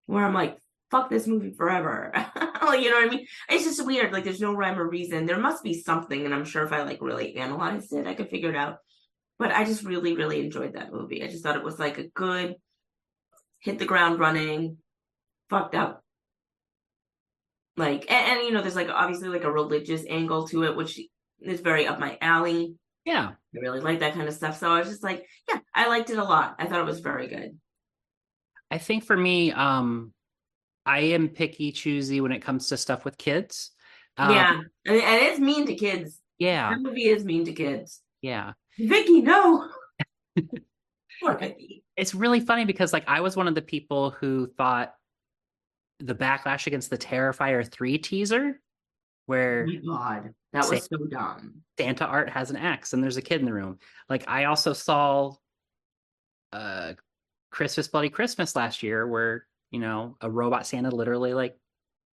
where I'm like, "Fuck this movie forever." like you know what I mean? It's just weird. Like there's no rhyme or reason. There must be something, and I'm sure if I like really analyzed it, I could figure it out. But I just really, really enjoyed that movie. I just thought it was like a good hit the ground running, fucked up. Like, and, and, you know, there's like obviously like a religious angle to it, which is very up my alley. yeah I really like that kind of stuff. So I was just like, yeah, I liked it a lot. I thought it was very good. I think for me, um, I am picky, choosy when it comes to stuff with kids. Um, yeah, and, and it's mean to kids. yeah, That movie is mean to kids. yeah. Vicky, no. Poor Vicky. It's really funny because like I was one of the people who thought the backlash against the Terrifier three teaser, Oh where my God, that was so dumb. Santa art has an axe and there's a kid in the room. Like I also saw uh Christmas Bloody Christmas last year where, you know, a robot Santa literally like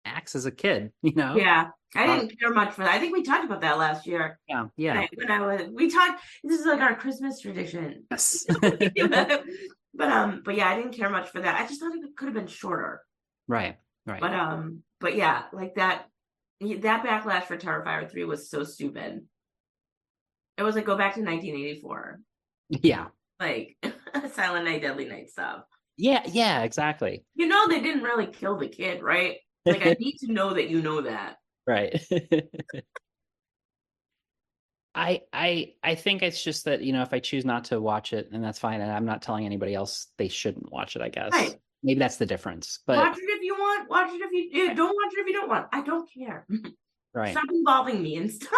acts as a kid, you know? Yeah. I didn't care much for that. I think we talked about that last year. Yeah, yeah. When I, when I was, we talked. This is like our Christmas tradition. Yes. but um, but yeah, I didn't care much for that. I just thought it could have been shorter. right, right. But um, but yeah, like that that backlash for Terrifier 3 was so stupid. It was like go back to 1984. yeah. Like Silent Night, Deadly Night stuff. Yeah, yeah, exactly. You know they didn't really kill the kid, right? Like I need to know that you know that. right. I I I think it's just that, you know, if I choose not to watch it, then that's fine. And I'm not telling anybody else they shouldn't watch it, I guess. Right. Maybe that's the difference. But watch it if you want. Watch it if you eh, yeah, don't watch it if you don't want. I don't care. right. Stop involving me and stuff.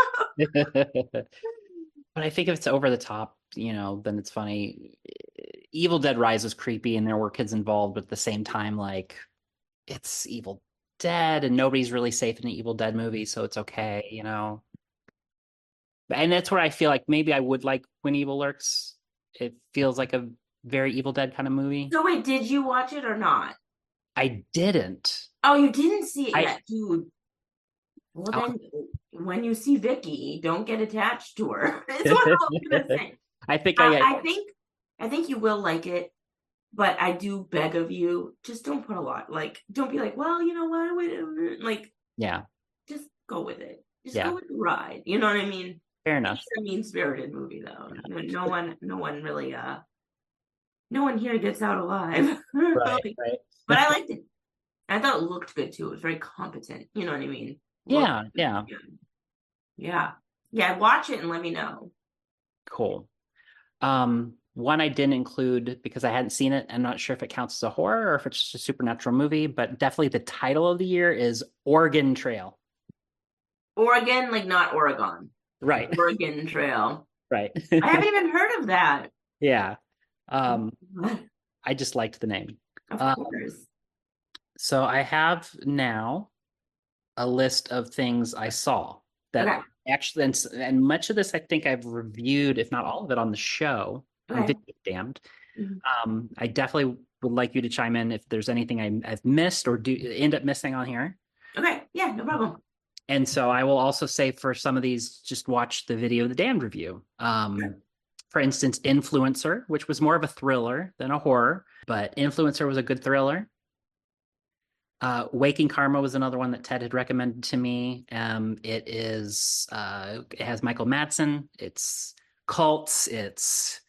but I think if it's over the top, you know, then it's funny. Evil Dead Rise was creepy and there were kids involved, but at the same time, like it's Evil Dead and nobody's really safe in an Evil Dead movie, so it's okay, you know. And that's where I feel like maybe I would like When Evil Lurks. It feels like a very Evil Dead kind of movie. So wait, did you watch it or not? I didn't. Oh, you didn't see it I- yet, dude. Well Oh. then, when you see Vicky, don't get attached to her. It's what I was gonna say. I think I, I, I think, I think you will like it, but I do beg of you, just don't put a lot. Like, don't be like, well, you know what? Wait, a like, yeah, just go with it. Just Yeah. go with the ride. You know what I mean? fair enough. It's a mean spirited movie though. No, no one, no one really, uh, no one here gets out alive. Right, Like, right. but I liked it. I thought it looked good too. It was very competent. You know what I mean? Yeah, yeah. good. Yeah. Yeah. Watch it and let me know. Cool. Um, one I didn't include because I hadn't seen it. I'm not sure if it counts as a horror or if it's just a supernatural movie, but definitely the title of the year is Oregon Trail. Oregon, like not Oregon. Right, Oregon Trail. right. I haven't even heard of that. yeah. Um, I just liked the name. Of Um, course. So I have now a list of things I saw that Okay. Actually, and, and much of this I think I've reviewed, if not all of it, on the show. Okay. Damned. Mhm. Um, I definitely would like you to chime in if there's anything I, I've missed or do end up missing on here. Okay. Yeah, no problem. And so I will also say for some of these, just watch the video of the damned review. Um, Sure. For instance, Influencer, which was more of a thriller than a horror, but Influencer was a good thriller. Uh, Waking Karma was another one that Ted had recommended to me. Um, it is uh, it has Michael Madsen. It's cults. It's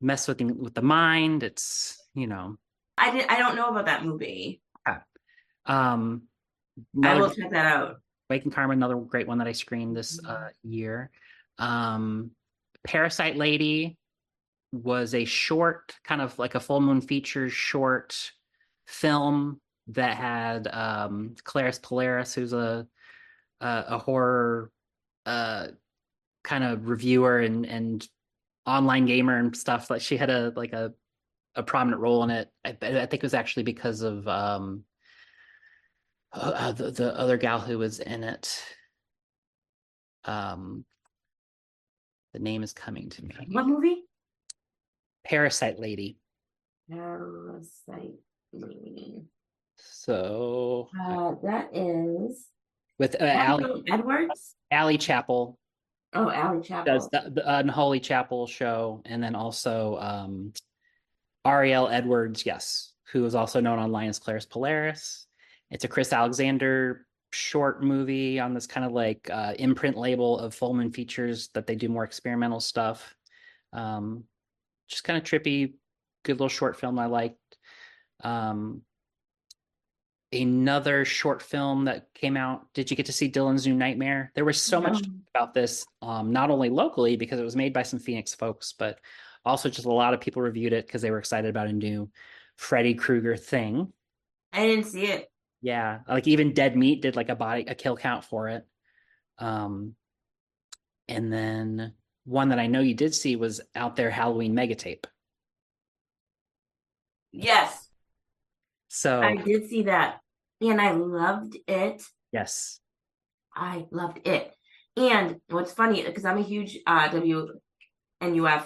mess with the, with the mind. It's you know. I did I don't know about that movie. Um, I will check that out. Waking Karma, another great one that I screened this uh, year. Um, Parasite Lady was a short, kind of like a full moon features short film that had um, Clarice Polaris, who's a a, a horror uh, kind of reviewer and and online gamer and stuff. Like she had a like a a prominent role in it. I, I think it was actually because of um, uh, the the other gal who was in it. Um, the name is coming to me. What movie? Parasite Lady. Parasite. Lady. So Uh, that is with uh, Allie, Edwards. Allie Chapel Oh, Allie Chapel. does the, the Unholy Chapel show, and then also um, Ariel Edwards, yes, who is also known online as Clarice Polaris. It's a Chris Alexander short movie on this kind of like uh, imprint label of Full Moon Features that they do more experimental stuff. Um, just kind of trippy, good little short film I liked. Um, another short film that came out. Did you get to see Dylan's New Nightmare? There was so much about this, um, not only locally because it was made by some Phoenix folks, but also just a lot of people reviewed it because they were excited about a new Freddy Krueger thing. I didn't see it. Yeah, like even Dead Meat did like a body a kill count for it. Um, and then one that I know you did see was out there Halloween Mega Tape. Yes, So I did see that, and I loved it. yes, I loved it. And what's funny, because I'm a huge uh, WNUF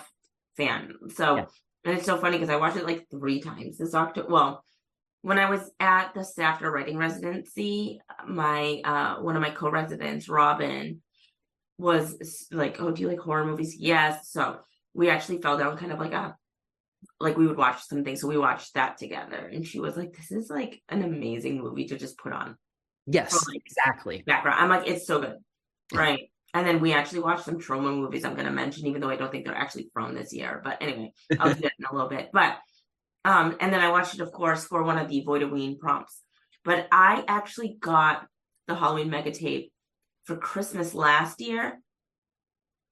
fan, so Yeah. and it's so funny because I watched it like three times this October. Well, when I was at the Stafford writing residency, my uh one of my co-residents, Robin, was like, "Oh, do you like horror movies?" Yes. So we actually fell down kind of like a like we would watch something. So we watched that together, and she was like, "This is like an amazing movie to just put on Yes, like- exactly. background." I'm like, "It's so good." Right. And then we actually watched some Troma movies I'm going to mention, even though I don't think they're actually from this year. But anyway, I'll do that in a little bit. But um, and then I watched it, of course, for one of the Voidoween prompts. But I actually got the Halloween mega tape for Christmas last year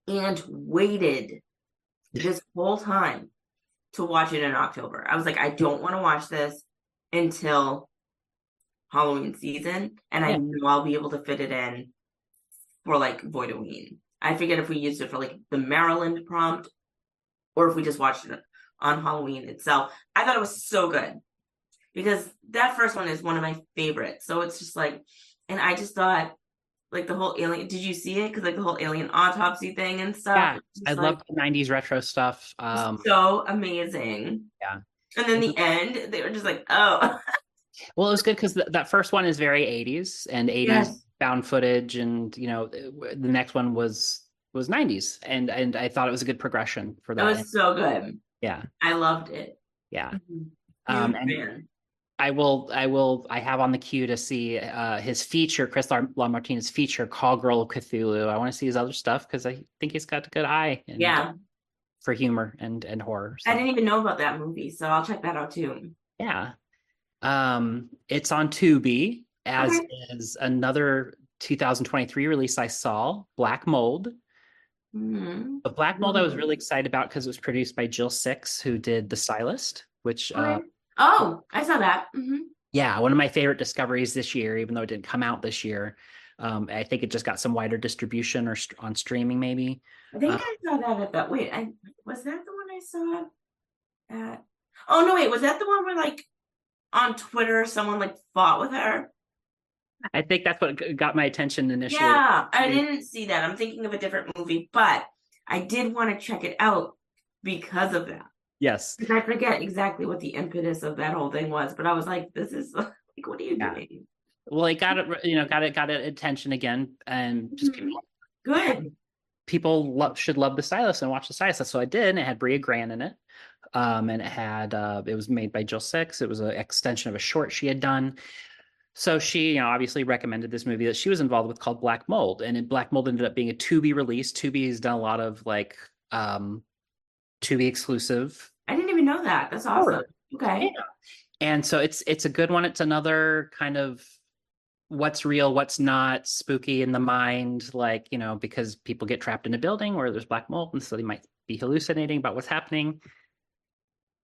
and waited this whole time to watch it in October. I was like, I don't want to watch this until Halloween season, and I Yeah. know I'll be able to fit it in for like Voidoween. I forget if we used it for like the Maryland prompt or if we just watched it on Halloween itself. I thought it was so good because that first one is one of my favorites. So it's just like, and I just thought like the whole alien. Did you see it? Because like the whole alien autopsy thing and stuff. Yeah, I like, love the '90s retro stuff. Um, so amazing. Yeah. And then the end, they were just like, oh, well, it was good because th- that first one is very '80s and '80s Yes. found footage, and you know, the next one was was '90s, and and I thought it was a good progression for that that. was so good. yeah, I loved it. yeah. Huge Um, and. I will, I will, I have on the queue to see uh, his feature, Chris La LaMartina feature, Call Girl of Cthulhu. I want to see his other stuff because I think he's got a good eye. And, Yeah. for humor and and horror. I didn't even know about that movie, so I'll check that out too. yeah, um, it's on Tubi as Okay. is another 2023 release I saw, Black Mold. Mhm. The Black Mold I was really excited about because it was produced by Jill Sixx, who did The Stylist, which uh, Okay. Oh, I saw that. hmm yeah, one of my favorite discoveries this year, even though it didn't come out this year. Um, I think it just got some wider distribution or st- on streaming, maybe. I think Uh, I saw that at that. Wait, I was that the one I saw at? Oh no, wait, was that the one where like on Twitter someone like fought with her? I think that's what got my attention initially. Yeah, I didn't see that. I'm thinking of a different movie, but I did want to check it out because of that. Yes. I forget exactly what the impetus of that whole thing was, but I was like, "This is like, what are you Yeah. doing?" Well, it got it, you know, got it, got it attention again, and just Mhm. people, Good. people should love the stylist and watch the stylist. That's what I did. And it had Brea Grant in it, um, and it had uh, it was made by Jill Sixx. It was an extension of a short she had done. So she, you know, obviously recommended this movie that she was involved with called Black Mold, and Black Mold ended up being a Tubi release. Tubi has done a lot of like um, Tubi exclusive I didn't even know that. That's awesome. Horror. Okay. and so it's it's a good one it's another kind of what's real what's not spooky in the mind like you know because people get trapped in a building where there's black mold and so they might be hallucinating about what's happening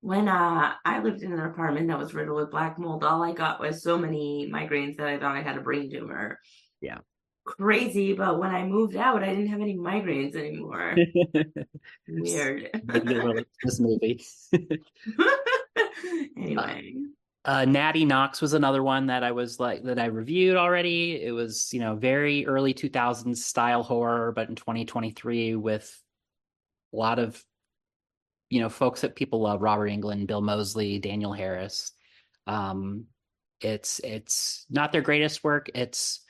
When uh I lived in an apartment that was riddled with black mold, all I got was so many migraines that I thought I had a brain tumor. Yeah. Crazy, but when I moved out, I didn't have any migraines anymore. Weird. Maybe they relate to this movie anyway. uh Natty Knocks was another one that i was like that i reviewed already it was you know very early 2000s style horror but in 2023 with a lot of you know folks that people love robert englund bill moseley danielle harris um it's it's not their greatest work it's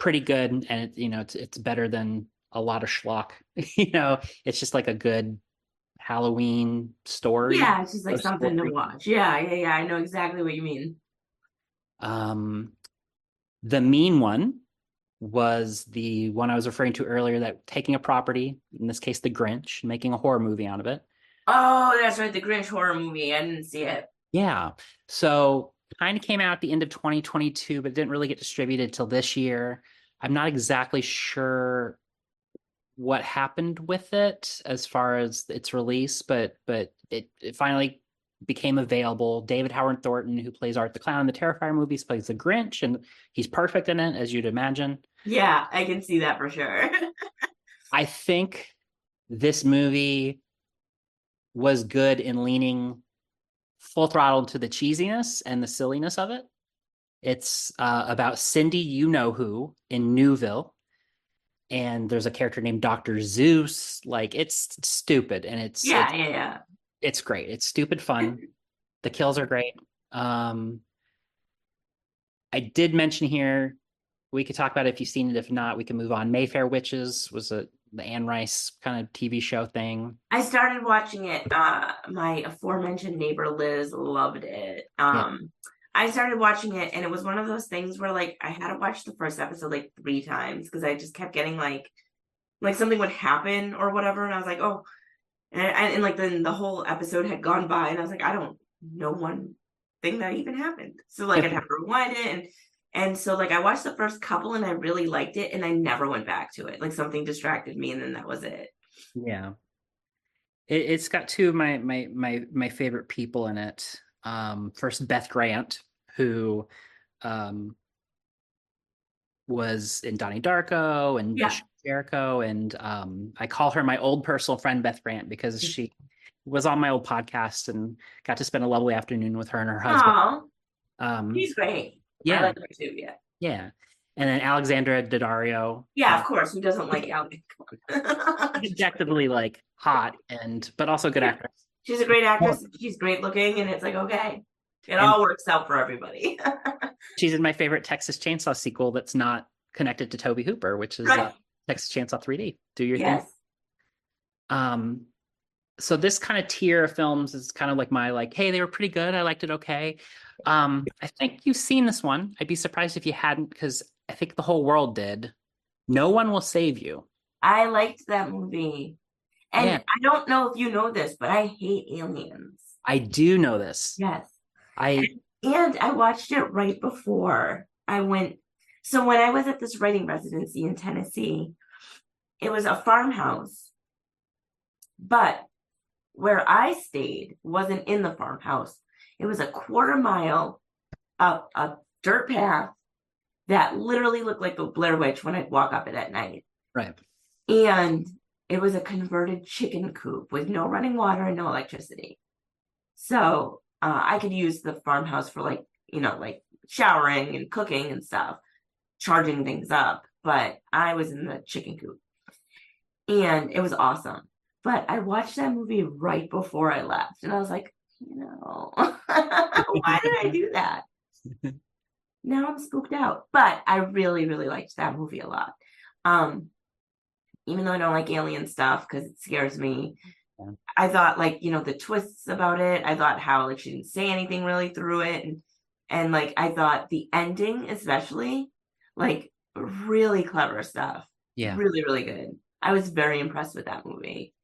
pretty good and it, you know it's it's better than a lot of schlock you know it's just like a good halloween story Yeah, it's just like something to watch. Yeah, yeah, yeah. I know exactly what you mean. Um, the mean one was the one I was referring to earlier that taking a property, in this case, the Grinch, making a horror movie out of it. Oh, that's right, the Grinch horror movie. I didn't see it. Yeah. So kind of came out at the end of 2022, but didn't really get distributed till this year. I'm not exactly sure what happened with it as far as its release, but but it, it finally became available. David Howard Thornton, who plays Art the Clown in the Terrifier movies, plays the Grinch, and he's perfect in it, as you'd imagine. Yeah, I can see that for sure. I think this movie was good in leaning full throttle to the cheesiness and the silliness of it. It's uh, about Cindy, you know who, in Newville, and there's a character named Doctor Zeus. Like it's stupid, and it's yeah, it's, yeah, yeah. it's great. It's stupid fun. the kills are great. Um, I did mention here we could talk about it if you've seen it. If not, we can move on. Mayfair Witches was a the Anne Rice kind of TV show thing. I started watching it. Uh, my aforementioned neighbor Liz loved it. Um, I started watching it, and it was one of those things where like I had to watch the first episode like three times because I just kept getting like, like something would happen or whatever, and I was like, oh, and, and, and like then the whole episode had gone by, and I was like, I don't know one thing that even happened. So like I'd have to rewind it and and so like I watched the first couple and I really liked it and I never went back to it. Like something distracted me and then that was it. Yeah. It, it's got two of my my my my favorite people in it. Um first Beth Grant, who um was in Donnie Darko and Yeah. Jericho and um I call her my old personal friend Beth Grant because she was on my old podcast and got to spend a lovely afternoon with her and her husband. Oh, Um she's great. I yeah, like her too. Yeah. yeah. And then Alexandra Daddario. Yeah, of course. Who doesn't like Alex? objectively like hot and but also good actress. She's a great actress. She's great looking, and it's like okay, it And- all works out for everybody. She's in my favorite Texas Chainsaw sequel that's not connected to Tobe Hooper, which is uh, right. Texas Chainsaw 3D. Do your Yes. thing. Um, so this kind of tier of films is kind of like my like, hey, they were pretty good. I liked it okay. Um, I think you've seen this one. I'd be surprised if you hadn't, because I think the whole world did. No one will save you. I liked that movie, and Yeah. I don't know if you know this, but I hate aliens. I do know this. Yes. I And I watched it right before I went. So when I was at this writing residency in Tennessee, it was a farmhouse. But where I stayed wasn't in the farmhouse. It was a quarter mile up a dirt path that literally looked like a Blair Witch when I'd walk up it at night. right. And it was a converted chicken coop with no running water and no electricity. So uh, I could use the farmhouse for like, you know, like showering and cooking and stuff, charging things up. But I was in the chicken coop and it was awesome. But I watched that movie right before I left and I was like, you know, why did I do that? now I'm spooked out. But I really, really liked that movie a lot. Um, even though I don't like alien stuff because it scares me. Yeah. I thought like, you know, the twists about it. I thought how like she didn't say anything really through it. And and like I thought the ending especially, like really clever stuff. Yeah. Really, really good. I was very impressed with that movie.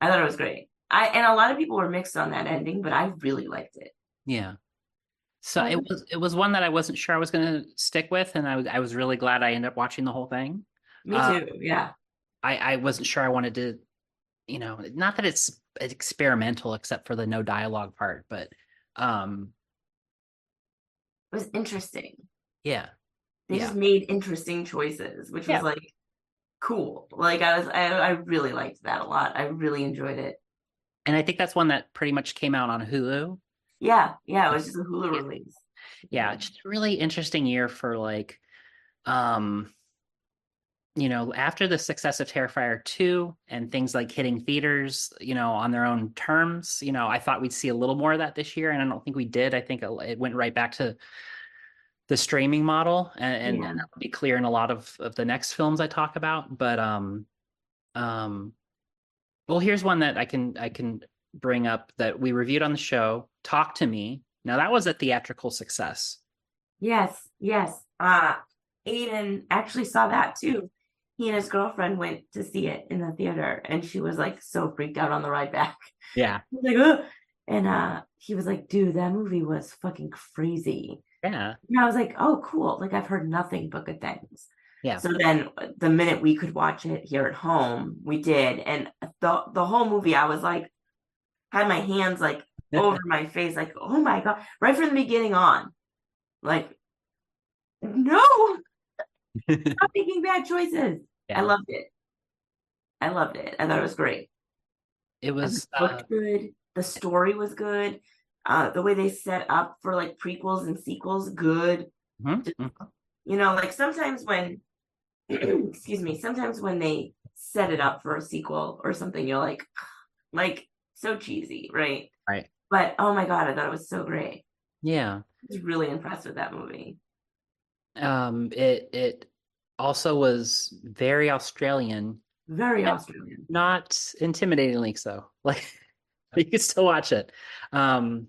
I thought it was great. I and a lot of people were mixed on that ending, but I really liked it. Yeah. So it was it was one that I wasn't sure I was going to stick with, and I was I was really glad I ended up watching the whole thing. Me Uh, too. Yeah. I I wasn't sure I wanted to, you know, not that it's experimental except for the no dialogue part, but um It was interesting. yeah they Yeah. just made interesting choices, which Yeah. was like cool. Like I was, I, I really liked that a lot. I really enjoyed it. And I think that's one that pretty much came out on Hulu. Yeah, yeah, it was just a Hulu Yeah. release. Yeah, just a really interesting year for like um you know, after the success of Terrifier 2 and things like hitting theaters, you know, on their own terms, you know, I thought we'd see a little more of that this year and I don't think we did. I think it it went right back to the streaming model and, and, Yeah. and that'll be clear in a lot of, of the next films I talk about. But um um well here's one that I can I can bring up that we reviewed on the show, Talk to Me. Now that was a theatrical success. Yes, yes. Uh Aiden actually saw that too. He and his girlfriend went to see it in the theater, and she was like so freaked out on the ride back. Yeah. Like, Ugh! and uh, he was like, "Dude, that movie was fucking crazy." Yeah. And I was like, "Oh, cool! Like I've heard nothing but good things." Yeah. So then, the minute we could watch it here at home, we did, and the the whole movie, I was like, had my hands like over my face, like, "Oh my god!" Right from the beginning on, like, no, stop making bad choices. I loved it. I loved it. I thought it was great. It was uh, looked good. The story was good. Uh, the way they set up for like prequels and sequels, good. mhm, Just- mhm. You know, like sometimes when, excuse me, sometimes when they set it up for a sequel or something, you're like, like so cheesy, right? Right. But oh my god, I thought it was so great. yeah. I was really impressed with that movie. Um, it it also was very Australian, Very. Australian. not intimidatingly so. Like you could still watch it. Um,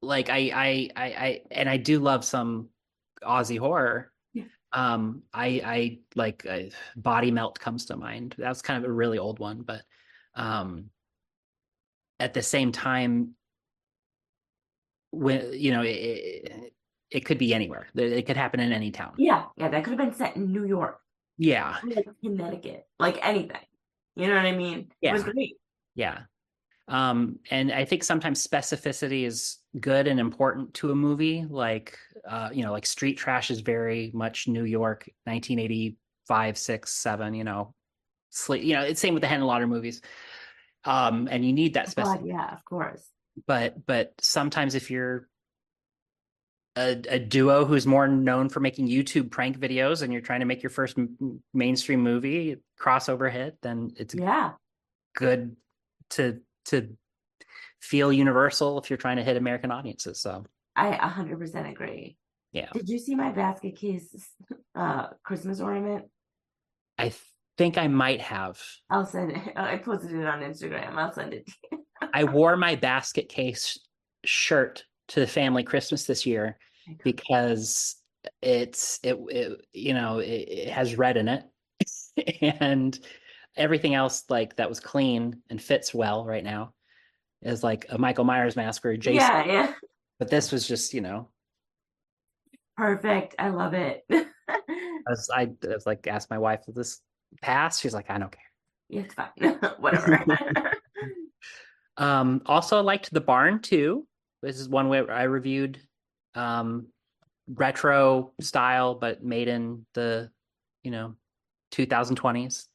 like I I I I and I do love some Aussie horror. Yeah. Um, I I like uh, Body Melt comes to mind. That's kind of a really old one, but um, at the same time, when you know it, it, it could be anywhere. It could happen in any town. Yeah, yeah, that could have been set in New York, Yeah, like Connecticut, like anything. You know what I mean? It was Yeah. great. Yeah. Um, and I think sometimes specificity is good and important to a movie. Like, uh, you know, like Street Trash is very much New York, 1985, six, seven, you know, sleep, you know, it's same with the Henenlotter movies. Um, and you need that God, specificity. yeah, of course. But, but sometimes if you're a, a duo who's more known for making YouTube prank videos and you're trying to make your first m- mainstream movie crossover hit, then it's Yeah. good to to feel universal if you're trying to hit American audiences. So I 100% agree. Yeah. Did you see my basket case uh Christmas ornament? I th- think I might have. I'll send it. I posted it on Instagram. I'll send it to you. I wore my basket case shirt to the family Christmas this year because it's it, it you know it, it has red in it and everything else like that was clean and fits well right now is like a Michael Myers mask or Jason. Yeah, yeah. But this was just you know Perfect. I love it. I was I, I was like asked my wife will this pass? She's like I don't care. Yeah, it's fine. Whatever. Um, also, I liked the barn too. This is one where I reviewed um, retro style, but made in the you know 2020s,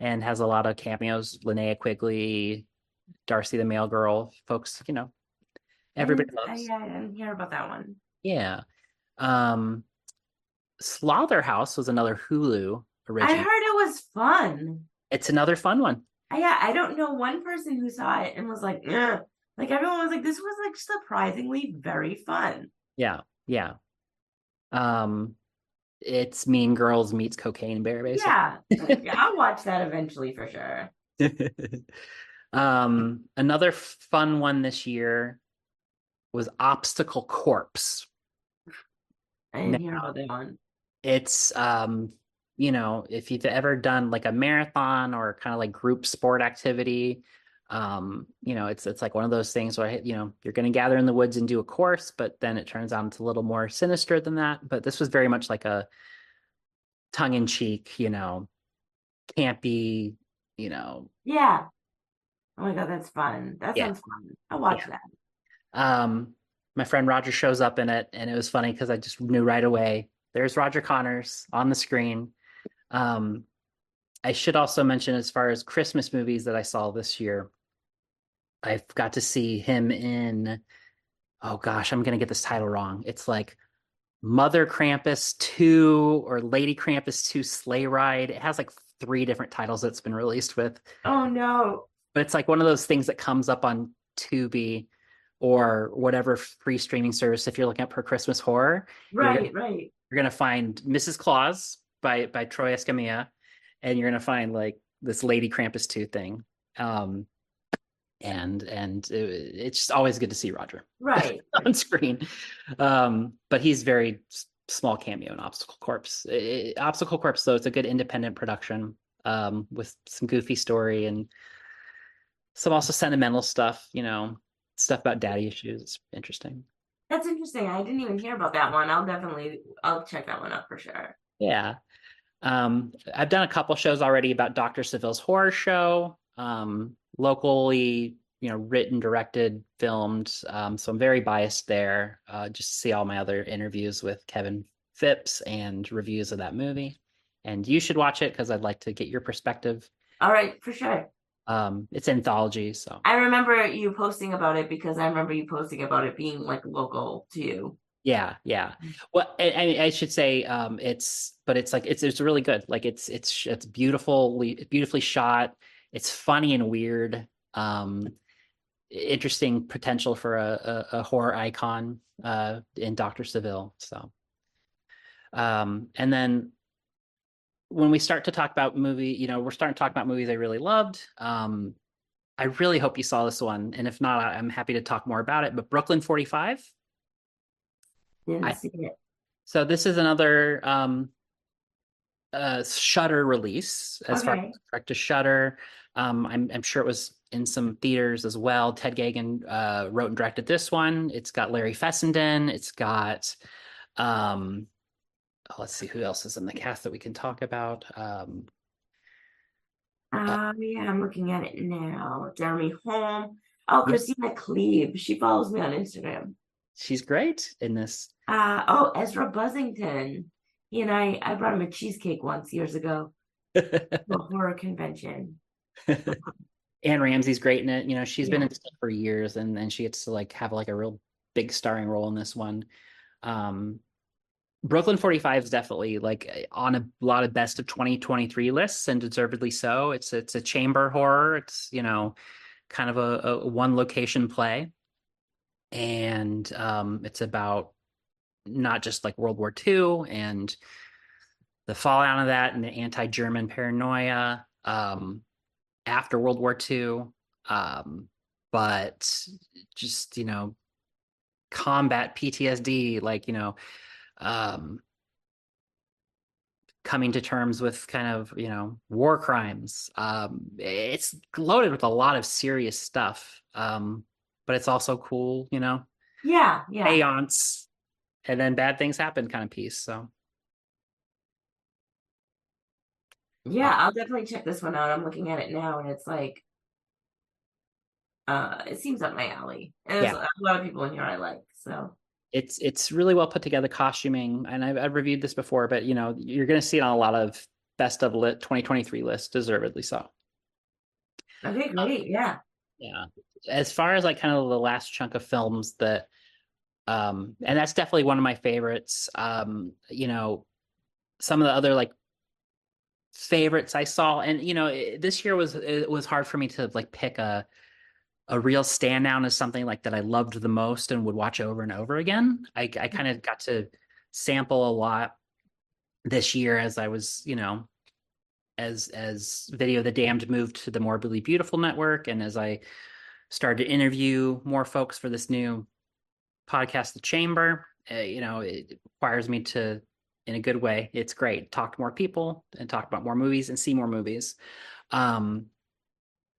and has a lot of cameos. Linnea Quigley, Darcy the Mail Girl, folks. You know, everybody I, loves. yeah, I didn't hear about that one. Yeah. Um, Slotherhouse was another Hulu original. I heard it was fun. It's another fun one. I, yeah, I don't know one person who saw it and was like, "Ugh." like everyone was like, this was like surprisingly very fun. Yeah, yeah. Um, it's Mean Girls meets Cocaine Bear, basically. Yeah. yeah, I'll watch that eventually for sure. um, another fun one this year was Obstacle Corpse. I didn't No. hear about that one. It's um, you know, if you've ever done like a marathon or kind of like group sport activity, um, you know, it's it's like one of those things where you know you're going to gather in the woods and do a course, but then it turns out it's a little more sinister than that. But this was very much like a tongue in cheek, you know, campy, you know, Yeah. Oh my god, that's fun. That Yeah. sounds fun. I'll watch Yeah. that. um my friend roger shows up in it and it was funny because i just knew right away there's roger connors on the screen um i should also mention as far as christmas movies that i saw this year i got to see him in oh gosh i'm gonna get this title wrong it's like mother krampus 2 or lady krampus 2 sleigh ride it has like three different titles that's been released with Oh no. but it's like one of those things that comes up on Tubi or whatever free streaming service. If you're looking up for Christmas horror, Right, right. you're gonna find Mrs. Claus by by Troy Escamilla, and you're gonna find like this Lady Krampus two thing. Um, and and it, it's just always good to see Roger Right. on screen. Um, but he's very small cameo in Obstacle Corpse. I- I- Obstacle Corpse, though, it's a good independent production um, with some goofy story and some also sentimental stuff. You know, stuff about daddy issues. It's interesting. That's interesting. I didn't even hear about that one. I'll definitely I'll check that one out for sure. Yeah. Um, I've done a couple shows already about Dr. Seville's horror show, um, locally, you know, written, directed, filmed. Um, so I'm very biased there. Uh, just see all my other interviews with Kevin Phipps and reviews of that movie. And you should watch it because I'd like to get your perspective. All right, for sure. Um, it's anthology, so I remember you posting about it because I remember you posting about it being like local to you. Yeah, yeah. Well, I, I I should say um it's but it's like it's it's really good. Like it's it's it's beautifully beautifully shot. It's funny and weird. Um interesting potential for a a, a horror icon uh in Dr. Seville. So Um, and then when we start to talk about movie, you know, we're starting to talk about movies I really loved. Um, I really hope you saw this one, and if not, I'm happy to talk more about it. But Brooklyn 45. Didn't I-. So this is another um, uh, Shudder release as far Okay. as direct to Shudder. Um, I'm, I'm sure it was in some theaters as well. Ted Geoghegan uh, wrote and directed this one. It's got Larry Fessenden. It's got um, oh, let's see who else is in the cast that we can talk about. Um, Uh, yeah, I'm looking at it now. Jeremy Holm. Oh, Kristina Klebe. She follows me on Instagram. she's great in this. Uh, oh, Ezra Buzzington. He and I, I brought him a cheesecake once years ago a horror convention. Anne Ramsay's great in it. You know, she's been in stuff for years, and and she gets to like have like a real big starring role in this one. Um, Brooklyn 45 is definitely like on a lot of best of 2023 lists, and deservedly so. It's it's a chamber horror. It's you know, kind of a, a one location play, and um, it's about not just like World War II and the fallout of that and the anti-German paranoia um, after World War II, um, but just you know, combat PTSD, like you know, um, coming to terms with kind of you know war crimes. Um, it's loaded with a lot of serious stuff, um, but it's also cool, you know, Yeah, yeah. seance, and then bad things happen kind of piece. So. Yeah, I'll definitely check this one out. I'm looking at it now and it's like uh it seems up my alley. And there's Yeah. a lot of people in here I like. So it's it's really well put together costuming and I've, I've reviewed this before but you know you're going to see it on a lot of best of lit 2023 lists deservedly so okay, great. Yeah. yeah as far as like kind of the last chunk of films that um and that's definitely one of my favorites. Um you know some of the other like favorites i saw and you know it, this year was it was hard for me to like pick a a real standout as something like that i loved the most and would watch over and over again. I, I kind of got to sample a lot this year as i was you know as as video the damned moved to the morbidly beautiful network and as i started to interview more folks for this new podcast the chamber. Uh, you know it requires me to in a good way. It's great. Talk to more people and talk about more movies and see more movies. Um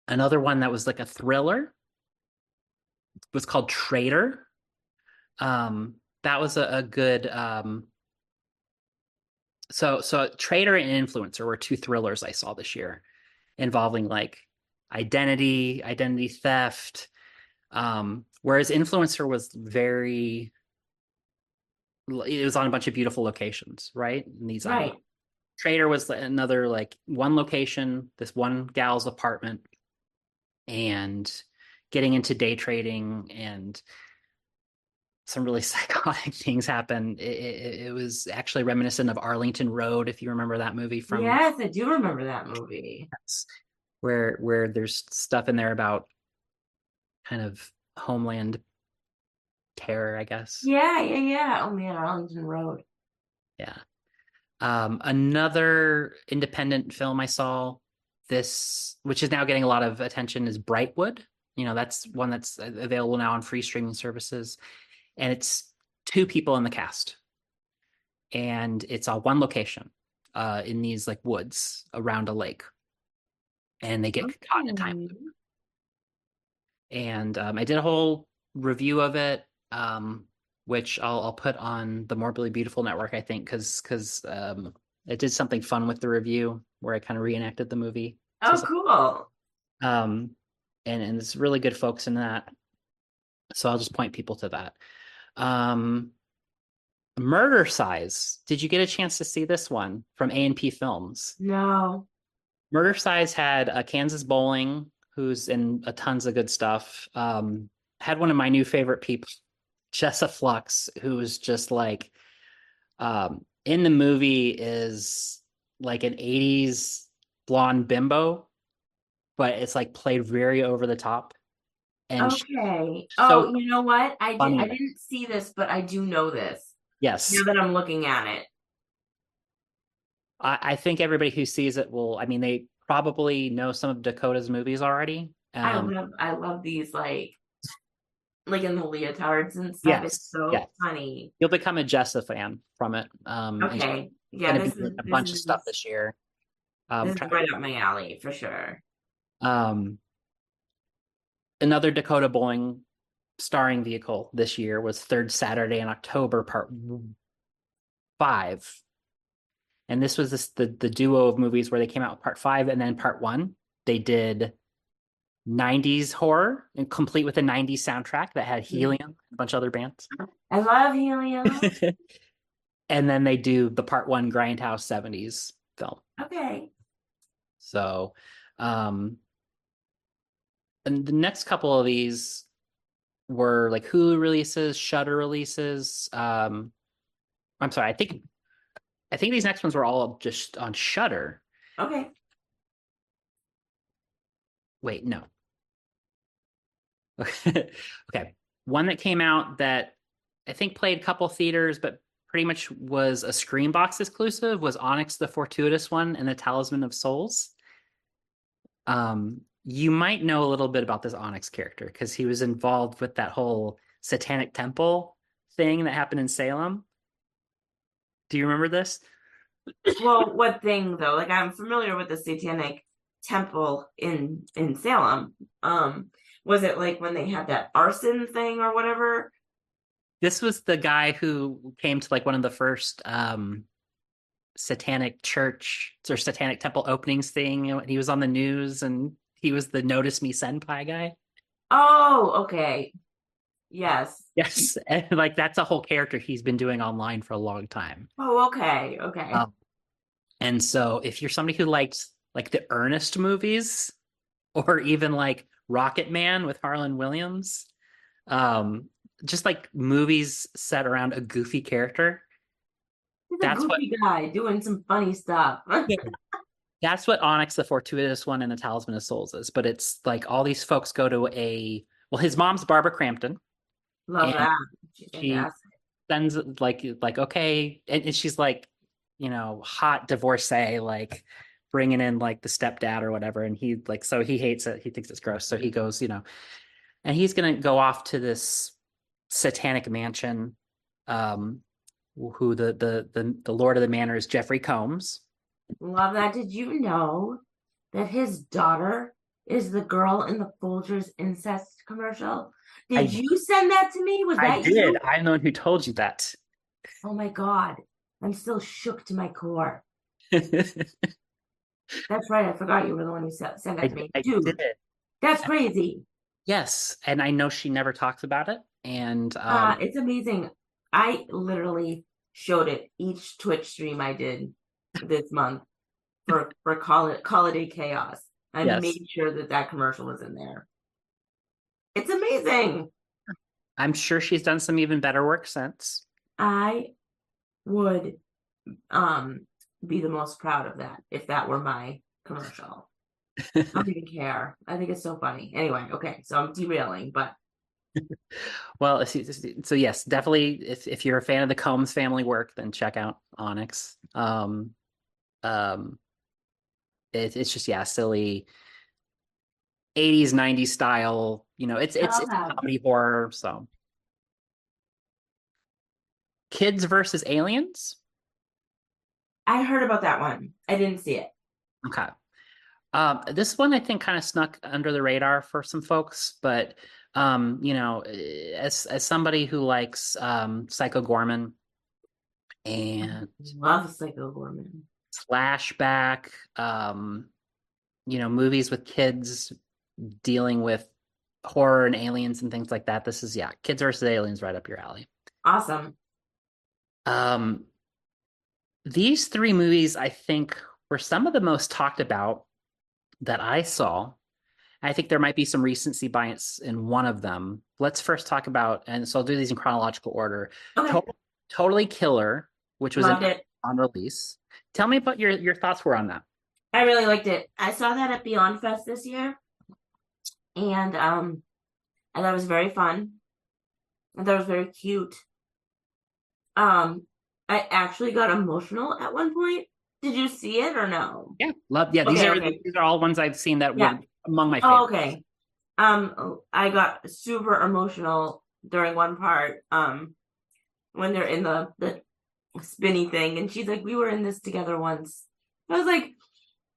another one that was like a thriller was called traitor. Um that was a, a good um so so traitor and influencer were two thrillers i saw this year involving like identity identity theft um whereas influencer was very it was on a bunch of beautiful locations right and these Right. trader was another like one location this one gal's apartment and getting into day trading and some really psychotic things happen it, it, it was actually reminiscent of arlington road if you remember that movie from yes, I do remember that movie. Yes. where where there's stuff in there about kind of homeland terror i guess Yeah, yeah, yeah. Oh man, Arlington Road. Yeah. Um, another independent film I saw this, which is now getting a lot of attention, is Brightwood. You know, that's one that's available now on free streaming services, and it's two people in the cast, and it's on one location, uh, in these like woods around a lake, and they get caught in a time loop. And um, I did a whole review of it. Um, which I'll I'll put on the Morbidly Beautiful network, I think, because because um, I did something fun with the review where I kind of reenacted the movie. Oh, So- cool. Um, and and it's really good folks in that. So I'll just point people to that. Um, Murdercise. Did you get a chance to see this one from A and P Films? No. Murdercise had a Kansas Bowling, who's in a tons of good stuff. Um, had one of my new favorite people, Jessa Flux, who's just like um, in the movie is like an 80s blonde bimbo, but it's like played very over the top. And Okay. so oh, you know what? I did, I didn't see this, but I do know this. yes, Now that I'm looking at it. I, I think everybody who sees it will. I mean, they probably know some of Dakota's movies already. I Um, love I love these like like in the leotards and stuff. Yes, It's so yes. funny. you'll become a Jessa fan from it. Um, Okay. Yeah, this is a bunch of stuff this year. Um, This is right up my alley for sure. um, another Dakota Boeing starring vehicle this year was Third Saturday in October, Part Five, and this was this, the the duo of movies where they came out with Part Five and then Part One. They did 90s horror and complete with a 90s soundtrack that had Helium and a bunch of other bands. I love helium. and then they do the part one grindhouse 70s film okay. so um and the next couple of these were like hulu releases shudder releases um i'm sorry i think i think these next ones were all just on shudder Okay. wait no. Okay. One that came out that i think played a couple theaters but pretty much was a Screambox exclusive was onyx the fortuitous one and the talisman of souls. Um you might know a little bit about this onyx character because he was involved with that whole satanic temple thing that happened in salem do you remember this Well, what thing though? Like I'm familiar with the satanic temple in in Salem. Um, was it like when they had that arson thing or whatever? This was the guy who came to like one of the first um satanic church or satanic temple openings thing. and He was on the news and he was the notice me senpai guy. Oh, okay. Yes. Yes. And like that's a whole character he's been doing online for a long time. Oh, okay. Okay. Um, And so if you're somebody who likes like the Ernest movies or even like Rocket Man with Harland Williams, um, just like movies set around a goofy character, He's that's a what- goofy guy doing some funny stuff. That's what Onyx, the Fortuitous One, and the Talisman of Souls is. But it's like all these folks go to a well, his mom's Barbara Crampton. Love And that. She's she- fantastic. Sends like like okay, and, and she's like, you know, hot divorcee, like bringing in like the stepdad or whatever, and he like so he hates it. He thinks it's gross, so he goes, you know, and he's gonna go off to this satanic mansion. Um, who the the the the Lord of the Manor is Jeffrey Combs. Love that. Did you know that his daughter is the girl in the Folgers incest commercial? Did I- you send that to me? Was I that did. you? I'm the one who told you that. Oh my god. I'm still shook to my core. That's right. I forgot you were the one who sent that I, to me. I Dude, did. that's crazy. Yes, and I know she never talks about it. And um, uh, it's amazing. I literally showed it each Twitch stream I did this month for for call it holiday chaos. I Yes. made sure that that commercial was in there. It's amazing. I'm sure she's done some even better work since. I would um be the most proud of that if that were my commercial. I don't even care. I think it's so funny. Anyway, okay, so I'm derailing, but well, so yes, definitely. If if you're a fan of the Combs family work, then check out Onyx. Um, um, it, it's just yeah, silly. 80s 90s style you know it's it's, it's comedy horror so kids versus aliens I heard about that one. I didn't see it. Okay. Um, this one I think kind of snuck under the radar for some folks, but um, you know, eh, as as somebody who likes um Psycho Goreman and Love Psycho Goreman. Flashback, um, you know, movies with kids dealing with horror and aliens and things like that. This is yeah, kids versus aliens right up your alley. Awesome. Um, these three movies, I think, were some of the most talked about that I saw. I think there might be some recency bias in one of them. Let's first talk about, and so I'll do these in chronological order. Okay. To- totally Killer, which was an- on release. Tell me what your your thoughts were on that. I really liked it. I saw that at Beyond Fest this year. And um I thought it was very fun. I thought it was very cute. Um I actually got emotional at one point Did you see it or no? Yeah, love. Yeah, these Okay, are okay. these are all ones I've seen that Yeah. were among my Oh, okay. Um, I got super emotional during one part. Um, when they're in the the spinny thing, and she's like, "We were in this together once." I was like,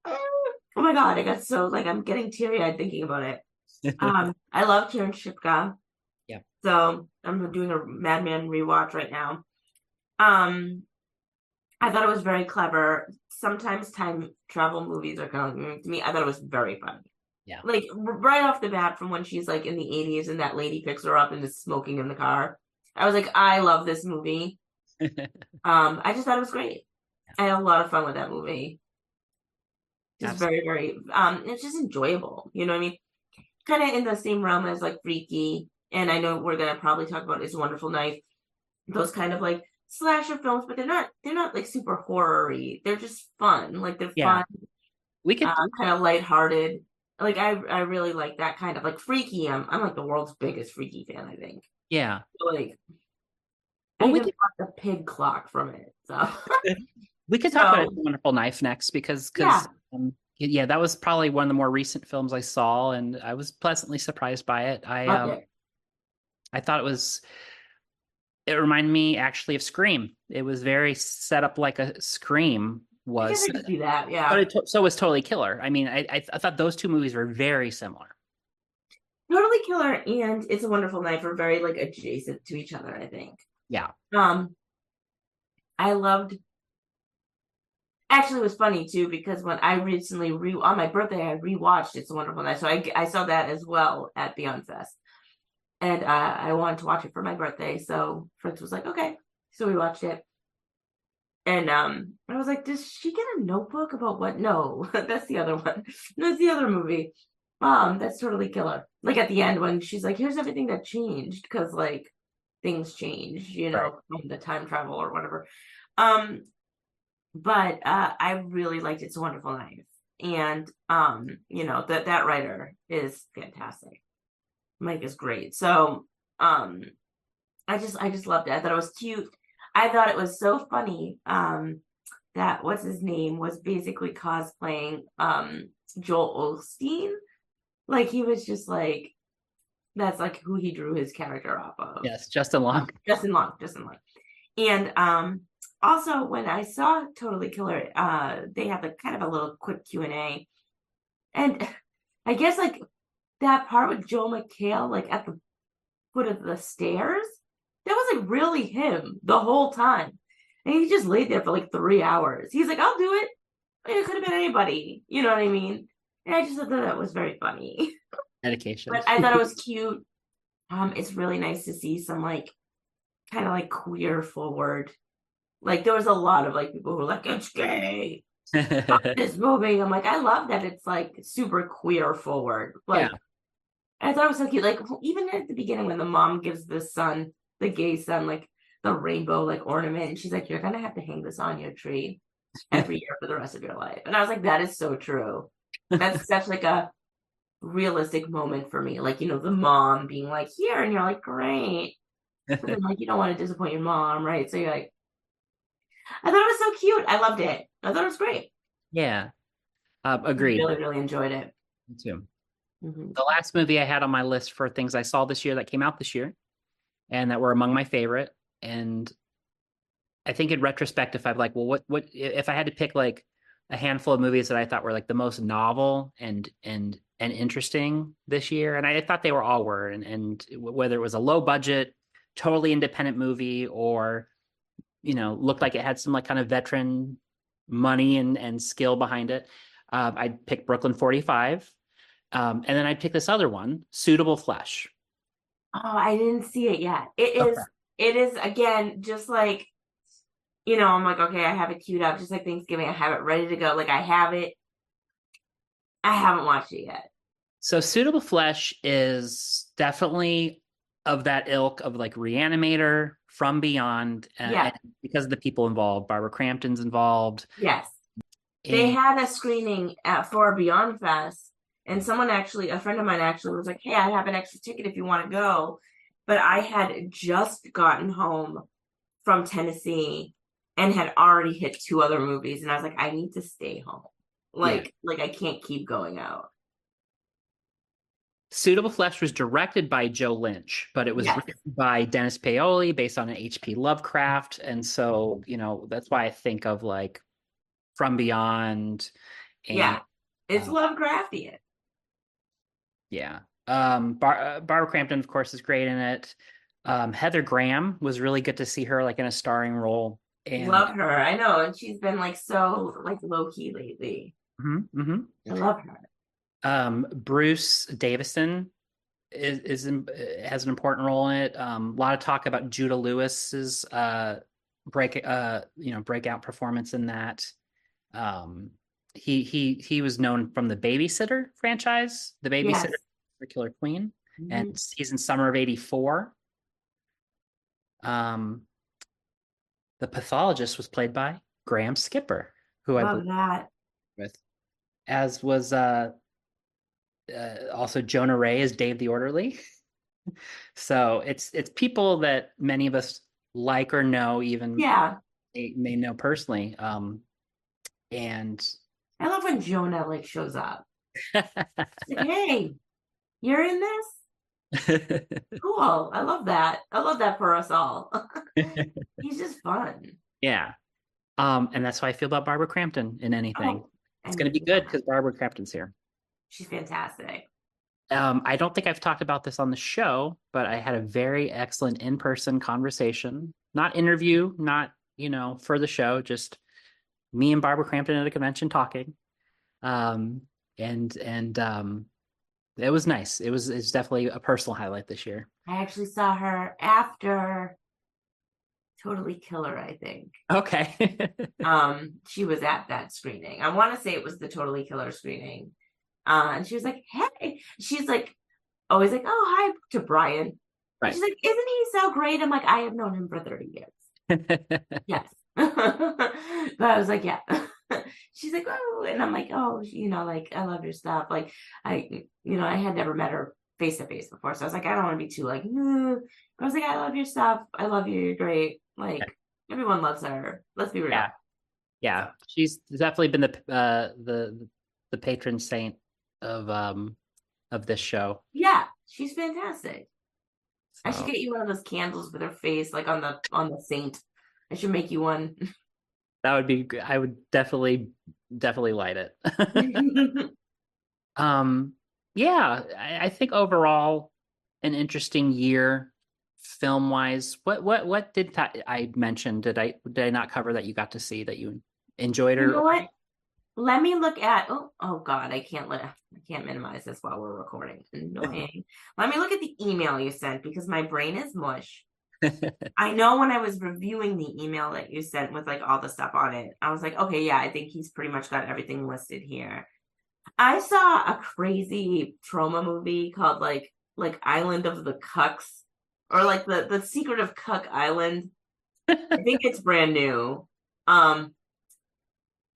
"Oh my god!" I got so like I'm getting teary eyed thinking about it. um, I love Kiernan Shipka. Yeah. So I'm doing a Mad Men rewatch right now. Um, I thought it was very clever. Sometimes time travel movies are kind of mm, to me. I thought it was very funny. Yeah. Like right off the bat, from when she's like in the 80s and that lady picks her up and is smoking in the car. I was like, I love this movie. Um, I just thought it was great. I had a lot of fun with that movie. Just very, very um it's just enjoyable. You know what I mean? Kind of in the same realm as like Freaky, and I know we're gonna probably talk about It's a Wonderful Knife. Those kind of like slasher films, but they're not they're not like super horror-y. They're just fun. Like they're Yeah. fun, we could uh, kind of lighthearted. Like I I really like that kind of like Freaky. I'm I'm like the world's biggest Freaky fan, I think. yeah. So, like Well, we bought the pig clock from it. So We could talk about So- It's a Wonderful Knife next because Yeah. um, yeah, that was probably one of the more recent films I saw, and I was pleasantly surprised by it. I um, it. I thought it was. It reminded me actually of Scream. It was very set up like a Scream was, I could see that, yeah. but it to- so was Totally Killer. I mean, I, I I thought those two movies were very similar. Totally Killer and It's a Wonderful Knife are very like adjacent to each other, I think. Yeah. Um I loved actually it was funny too because when I recently re on my birthday I rewatched It's a Wonderful Knife. So I I saw that as well at Beyond Fest. And uh, I wanted to watch it for my birthday. So Fritz was like, okay. So we watched it. And um I was like, does she get a notebook about what? No, that's the other one. That's the other movie. Um, that's totally killer. Like at the end when she's like, here's everything that changed, because like things change, you know, Right. the time travel or whatever. Um, but uh I really liked It's a Wonderful Knife. And um, you know, that that writer is fantastic. Mike is great. So um I just I just loved it. I thought it was cute. I thought it was so funny. Um that what's his name was basically cosplaying um Joel Osteen. Like he was just like that's like who he drew his character off of. Yes, Justin Long. Justin Long, Justin Long. And um also when I saw Totally Killer, uh they had like kind of a little quick Q&A. And I guess like that part with Joel McHale like at the foot of the stairs, that was like really him the whole time. And he just laid there for like three hours. He's like, I'll do it. It could have been anybody. You know what I mean? And I just thought that was very funny. Dedication. But I thought it was cute. Um, it's really nice to see some like kind of like queer forward. Like there was a lot of like people who were like, it's gay. This movie. I'm like, I love that it's like super queer forward. Like Yeah. I thought it was so cute. Like even at the beginning when the mom gives the son, the gay son, like the rainbow like ornament, and she's like, You're gonna have to hang this on your tree every year for the rest of your life. And I was like, That is so true. That's such like a realistic moment for me. Like, you know, the mom being like, Here, and you're like, Great. Then, like you don't want to disappoint your mom, right? So you're like, I thought it was so cute. I loved it. I thought it was great. yeah. Uh, agreed. Really, really enjoyed it. Me too. Mhm. the last movie I had on my list for things I saw this year that came out this year and that were among my favorite. And I think in retrospect, if I'm like, well, what, what, if I had to pick like a handful of movies that I thought were like the most novel and, and, and interesting this year. And I thought they were all were. And, and whether it was a low budget, totally independent movie or, you know, looked like it had some like kind of veteran money and, and skill behind it. Uh, I'd pick Brooklyn 45. Um, and then I'd pick this other one, Suitable Flesh. Oh, I didn't see it yet. It is. Okay. It is again just like, you know. I'm like, okay, I have it queued up, just like Thanksgiving. I have it ready to go. Like I have it. I haven't watched it yet. So Suitable Flesh is definitely of that ilk of like Reanimator, From Beyond, uh, Yeah. because of the people involved. Barbara Crampton's involved. Yes, they had a screening at for Beyond Fest, and someone actually, a friend of mine actually was like, "Hey, I have an extra ticket if you want to go." But I had just gotten home from Tennessee, and had already hit two other movies, and I was like, I need to stay home. Like, like I can't keep going out. Suitable Flesh was directed by Joe Lynch, but it was Yes. written by Dennis Paoli based on an H.P. Lovecraft. And so, you know, that's why I think of like From Beyond. And, yeah, it's uh, Lovecraftian. Yeah. Um, Bar- uh, Barbara Crampton, of course, is great in it. Um, Heather Graham was really good to see her like in a starring role. And love her. I know, and she's been like so like low key lately. Mhm, mhm. I love her. Um, Bruce Davison is, is in- uh, has an important role in it. Um, a lot of talk about Judah Lewis's uh break uh you know breakout performance in that. Um, he he he was known from the Babysitter franchise, the Babysitter, Yes. the Killer Queen, Mhm. and he's in Summer of '84. Um, the pathologist was played by Graham Skipper, who I love believe that. with, as was uh, uh, also Jonah Ray is Dave the Orderly. so it's it's people that many of us like or know, even Yeah, may, may know personally. Um, and I love when Jonah like shows up. Like, hey, you're in this. Cool. I love that. I love that for us all. He's just fun. yeah, um, and that's how I feel about Barbara Crampton in anything. Oh, it's going to be good because Barbara Crampton's here. She's fantastic. Um, I don't think I've talked about this on the show, but I had a very excellent in-person conversation, not interview, not, you know, for the show, just me and Barbara Crampton at a convention talking. Um, and, and, um, it was nice. It was, it's definitely a personal highlight this year. I actually saw her after Totally Killer, I think. Okay. Um, she was at that screening. I want to say it was the Totally Killer screening. Uh, and she was like, Hey, she's like always like, Oh, hi to Brian. Right. She's like, Isn't he so great? I'm like, I have known him for 30 years. Yes. but I was like, yeah. She's like, oh, and I'm like, oh, you know, like I love your stuff. Like I, you know, I had never met her face to face before, so I was like, I don't want to be too like. "Mm." I was like, I love your stuff. I love you. You're great. Like everyone loves her. Let's be real. Yeah. yeah. She's definitely been the, uh, the, the patron saint of, um, of this show. Yeah, she's fantastic. I should get you one of those candles with her face, like on the on the saint. I should make you one. That would be. I would definitely, definitely light it. um, yeah, I, I think overall, an interesting year, film wise. What, what, what did ta- I mention? Did I did I not cover that you got to see that you enjoyed or You know what? Let me look at oh oh god, I can't let I can't minimize this while we're recording. Annoying. let me look at the email you sent because my brain is mush. I know when I was reviewing the email that you sent with like all the stuff on it, I was like, okay, yeah, I think he's pretty much got everything listed here. I saw a crazy Troma movie called like like Island of the Cucks or like the the Secret of Cuck Island. I think it's brand new. Um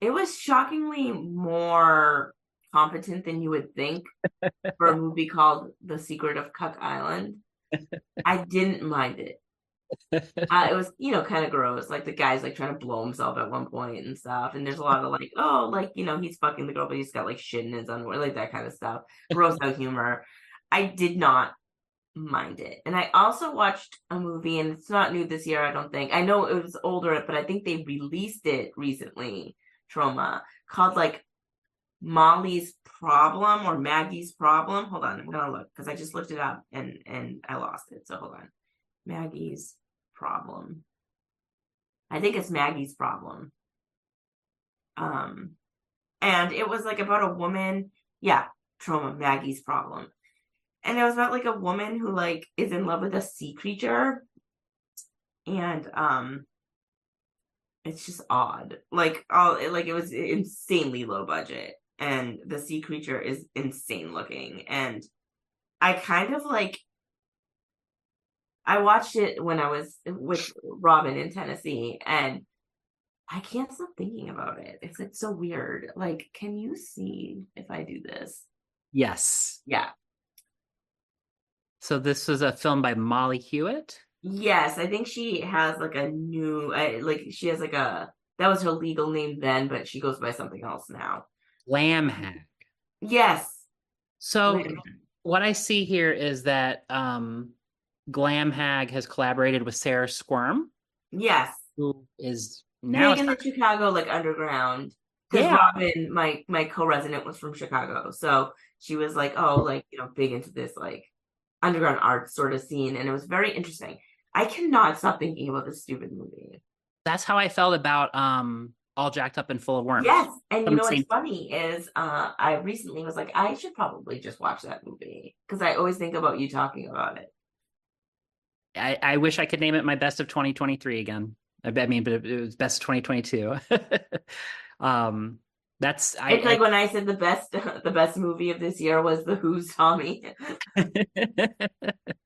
it was shockingly more competent than you would think for a movie called The Secret of Cuck Island. I didn't mind it. Uh, it was, you know, kind of gross. Like the guy's like trying to blow himself at one point and stuff. And there's a lot of like, oh, like, you know, he's fucking the girl, but he's got like shit in his underwear, like that kind of stuff. Gross out humor. I did not mind it. And I also watched a movie, and it's not new this year, I don't think. I know it was older, but I think they released it recently, Troma, called like Molly's Problem or Maggie's Problem. Hold on, I'm gonna look because I just looked it up and and I lost it. So hold on. Maggie's Problem. I think it's Maggie's Problem. Um, and it was like about a woman. Yeah, Troma. Maggie's Problem. And it was about like a woman who like is in love with a sea creature, and um, it's just odd. Like all like it was insanely low budget, and the sea creature is insane looking, and I kind of like I watched it when I was with Robin in Tennessee and I can't stop thinking about it. It's like so weird. Like, can you see if I do this? yes. Yeah. So this was a film by Molly Hewitt. Yes, I think she has like a new, uh, like she has like a that was her legal name then, but she goes by something else now. Glam Hag. Yes. So Glam what I see here is that um, Glam Hag has collaborated with Sarah Squirm, Yes. who is now Big in the Chicago like underground. Because Yeah. Robin, my my co-resident, was from Chicago, so she was like, oh, like you know, big into this like underground art sort of scene, and it was very interesting. I cannot stop thinking about this stupid movie. that's how I felt about um, All Jacked Up and Full of Worms. Yes, and you know what's funny is, uh, I recently was like, I should probably just watch that movie because I always think about you talking about it. I, I wish I could name it my best of 2023 again. I, I mean, but it, was best 2022. um, that's I, It's like when I said the best, the best movie of this year was The Who's Tommy.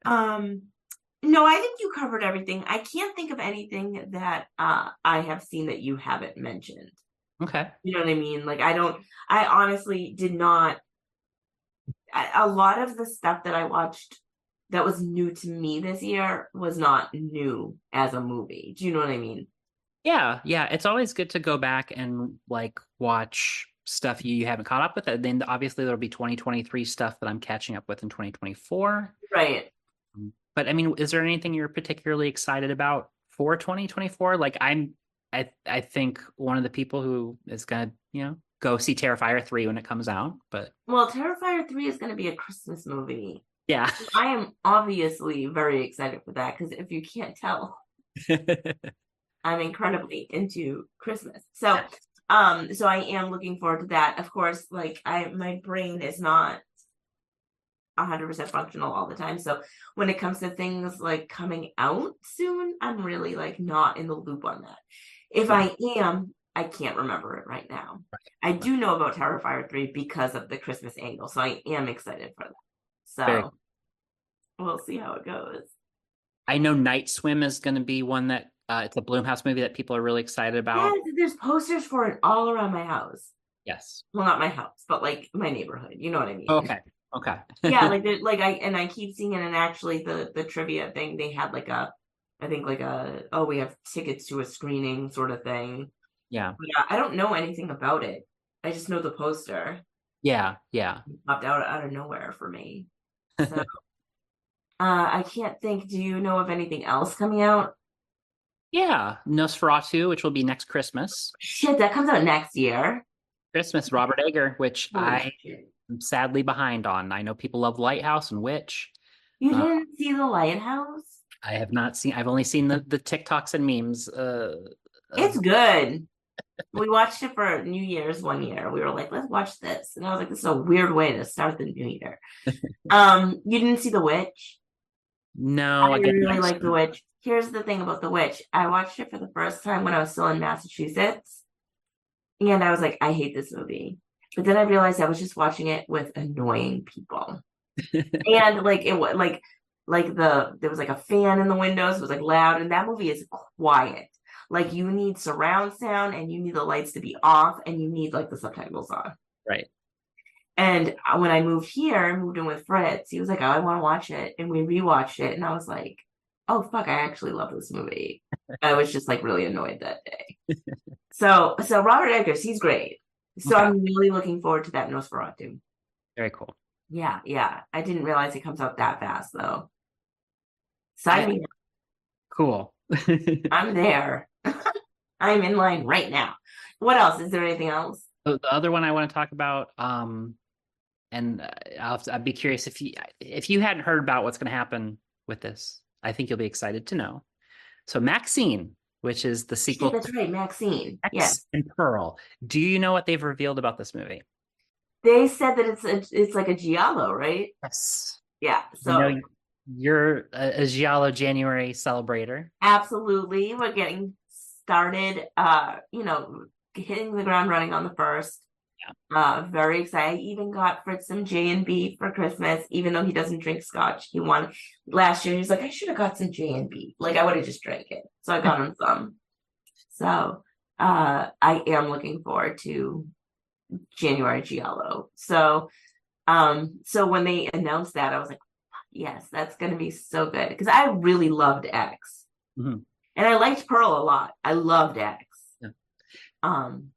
Um, no, I think you covered everything. I can't think of anything that uh I have seen that you haven't mentioned. okay. You know what I mean? Like I don't I honestly did not A lot of the stuff that I watched that was new to me this year was not new as a movie. Do you know what I mean? Yeah, yeah. It's always good to go back and like watch stuff you, you haven't caught up with. And then obviously there'll be 2023 stuff that I'm catching up with in 2024. Right. But I mean, is there anything you're particularly excited about for 2024? Like I'm I I think one of the people who is gonna, you know, go see Terrifier 3 when it comes out. But Well, Terrifier 3 is going to be a Christmas movie. yeah. I am obviously very excited for that because if you can't tell, I'm incredibly into Christmas. So, um, so I am looking forward to that. Of course, like I, my brain is not hundred percent functional all the time. So when it comes to things like coming out soon, I'm really like not in the loop on that. If I am, I can't remember it right now. I do know about Terrifier 3 because of the Christmas angle, so I am excited for that. So we'll see how it goes. I know Night Swim is gonna be one that uh, it's a Blumhouse movie that people are really excited about. Yes, there's posters for it all around my house. Yes. Well, not my house, but like my neighborhood. You know what I mean? Okay. Okay. yeah, like like I and I keep seeing it, and actually the the trivia thing they had like a, I think like a oh we have tickets to a screening sort of thing. yeah. But uh, I don't know anything about it. I just know the poster Yeah. Yeah. popped out out of nowhere for me. So, uh, I can't think. Do you know of anything else coming out? Yeah. Nosferatu, which will be next Christmas. Shit, that comes out next year. Christmas, Robert Egger, which Holy I shit. Am sadly behind on. I know people love Lighthouse and Witch. You uh, didn't see the lighthouse? I have not seen. I've only seen the the TikToks and memes. Uh, It's good. we watched it for New Year's one year. We were like, let's watch this. And I was like, this is a weird way to start the new year. um, you didn't see The Witch? no, I again, really like The Witch. Here's the thing about The Witch. I watched it for the first time when I was still in Massachusetts. And I was like, I hate this movie. But then I realized I was just watching it with annoying people. and like it was like like the there was like a fan in the windows, it was like loud, and that movie is quiet. Like you need surround sound and you need the lights to be off and you need like the subtitles on. Right. And uh, when I moved here, I moved in with Fritz. He was like, "Oh, I want to watch it," and we rewatched it, and I was like, "Oh fuck, I actually love this movie." I was just like really annoyed that day. so, so Robert Eggers, he's great. So Okay. I'm really looking forward to that Nosferatu. Very cool. Yeah, yeah. I didn't realize it comes out that fast though. Sign me. up. Cool. I'm there. I'm in line right now. What else? Is there anything else? The other one I want to talk about, um, and uh, I'll, I'd be curious if you if you hadn't heard about what's going to happen with this. I think you'll be excited to know. So Maxine, which is the sequel that's right, Maxine. X Yes. and Pearl. Do you know what they've revealed about this movie? They said that it's a, it's like a giallo, right? Yes. Yeah. So So you're a, a Giallo January celebrator. absolutely, we're getting started. Uh, you know, hitting the ground running on the first. Uh, very excited. I even got Fritz some J and B for Christmas, even though he doesn't drink scotch. He wanted last year. He's like, I should have got some J and B. Like I would have just drank it. So I got him some. So uh, I am looking forward to January Giallo. So, um, so when they announced that, I was like, yes, that's gonna be so good because I really loved X, Mhm. and I liked Pearl a lot. I loved X. Yeah. Um,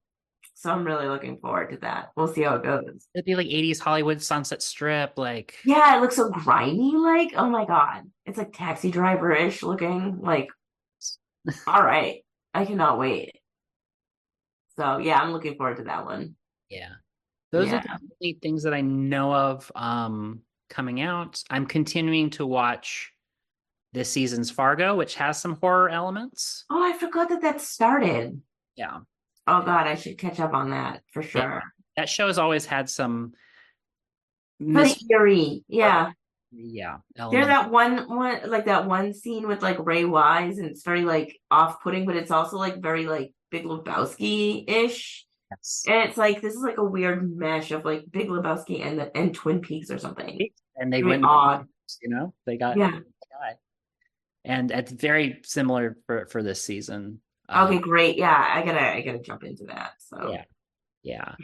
so I'm really looking forward to that. We'll see how it goes. It'd be like 80s Hollywood Sunset Strip, like Yeah, it looks so grimy. Like, oh my god, it's like Taxi Driver ish looking. Like, all right, I cannot wait. So yeah, I'm looking forward to that one. Yeah. Those Yeah. are definitely things that I know of um coming out. I'm continuing to watch this season's Fargo, which has some horror elements. Oh, I forgot that that started. Yeah. Oh god, I should catch up on that for sure. That show has always had some Pretty eerie. Yeah. Uh, yeah, There's that one one like that one scene with like Ray Wise and it's very like off putting, but it's also like very like Big Lebowski ish. Yes. And it's like this is like a weird mesh of like Big Lebowski and the and Twin Peaks or something. And they Very went odd. you know, they got Yeah. And it's very similar for for this season. Okay, Um, great. Yeah, I gotta I gotta jump into that. So Yeah. yeah.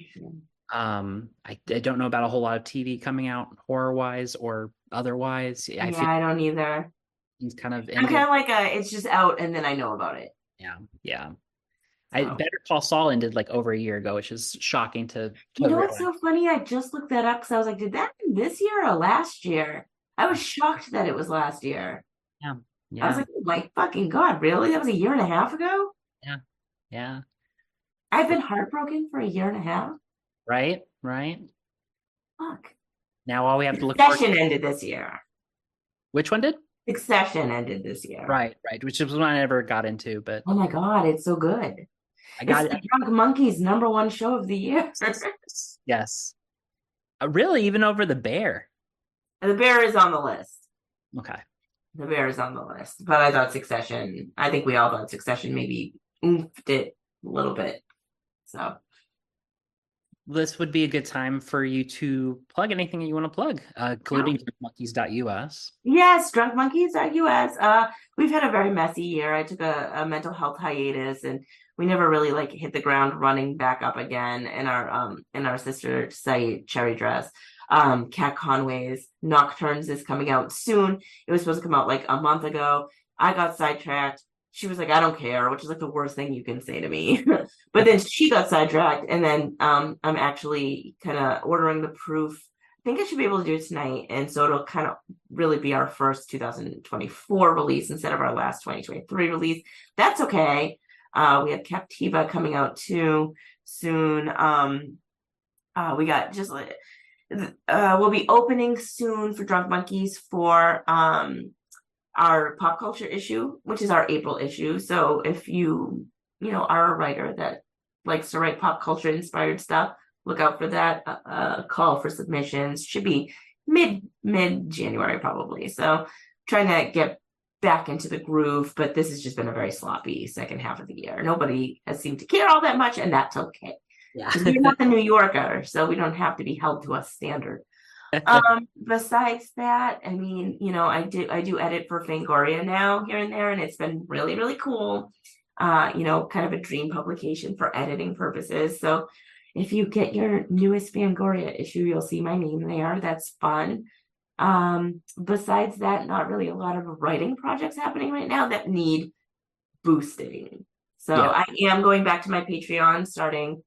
Um, I, I don't know about a whole lot of TV coming out horror wise or otherwise. I yeah, feel I don't either. it's kind of I'm kind of like a it's just out and then I know about it. yeah, yeah. I Better Call Saul ended like over a year ago, which is shocking to. to You know what's so funny? I just looked that up because I was like, did that end this year or last year? I was shocked that it was last year. Yeah, I was like, oh my fucking god, really? That was a year and a half ago? Yeah, Yeah. I've been heartbroken for a year and a half. right, right. Fuck. Now all we have to look for. Succession ended this year. Which one did? Succession ended this year. Right, right. Which is one I never got into, but Oh my god, it's so good. I got it's it. the Drunk Monkeys number one show of the year. Yes. Uh, really, even over the bear. the bear is on the list. Okay. The bear is on the list. But I thought Succession, I think we all thought Succession maybe oofed it a little bit. So This would be a good time for you to plug anything that you want to plug, uh, including monkeys.us. Yes, drunkmonkeys.us. Uh, we've had a very messy year. I took a, a mental health hiatus and we never really like hit the ground running back up again in our um in our sister site, Cherry Dress. Um, Cat Conway's Nocturnes is coming out soon. It was supposed to come out like a month ago. I got sidetracked. She was like, I don't care, which is like the worst thing you can say to me. but then she got sidetracked, and then um I'm actually kind of ordering the proof I think I should be able to do it tonight. And so it'll kind of really be our first 2024 release instead of our last 2023 release. That's okay. Uh, we have Captiva coming out too soon. Um, uh, we got just uh, we'll be opening soon for Drunk Monkeys for um, our pop culture issue, which is our April issue. So if you, you know, are a writer that likes to write pop culture inspired stuff, look out for that. Uh, uh, call for submissions should be mid mid january probably. So trying to get back into the groove but this has just been a very sloppy second half of the year. Nobody has seemed to care all that much and that's okay Yeah. we're not the new yorker so we don't have to be held to a standard um besides that i mean you know i do i do edit for fangoria now here and there and it's been really really cool. Uh you know kind of a dream publication for editing purposes. So if you get your newest fangoria issue you'll see my name there. That's fun. Um besides that not really a lot of writing projects happening right now that need boosting. So Yeah. i am going back to my patreon starting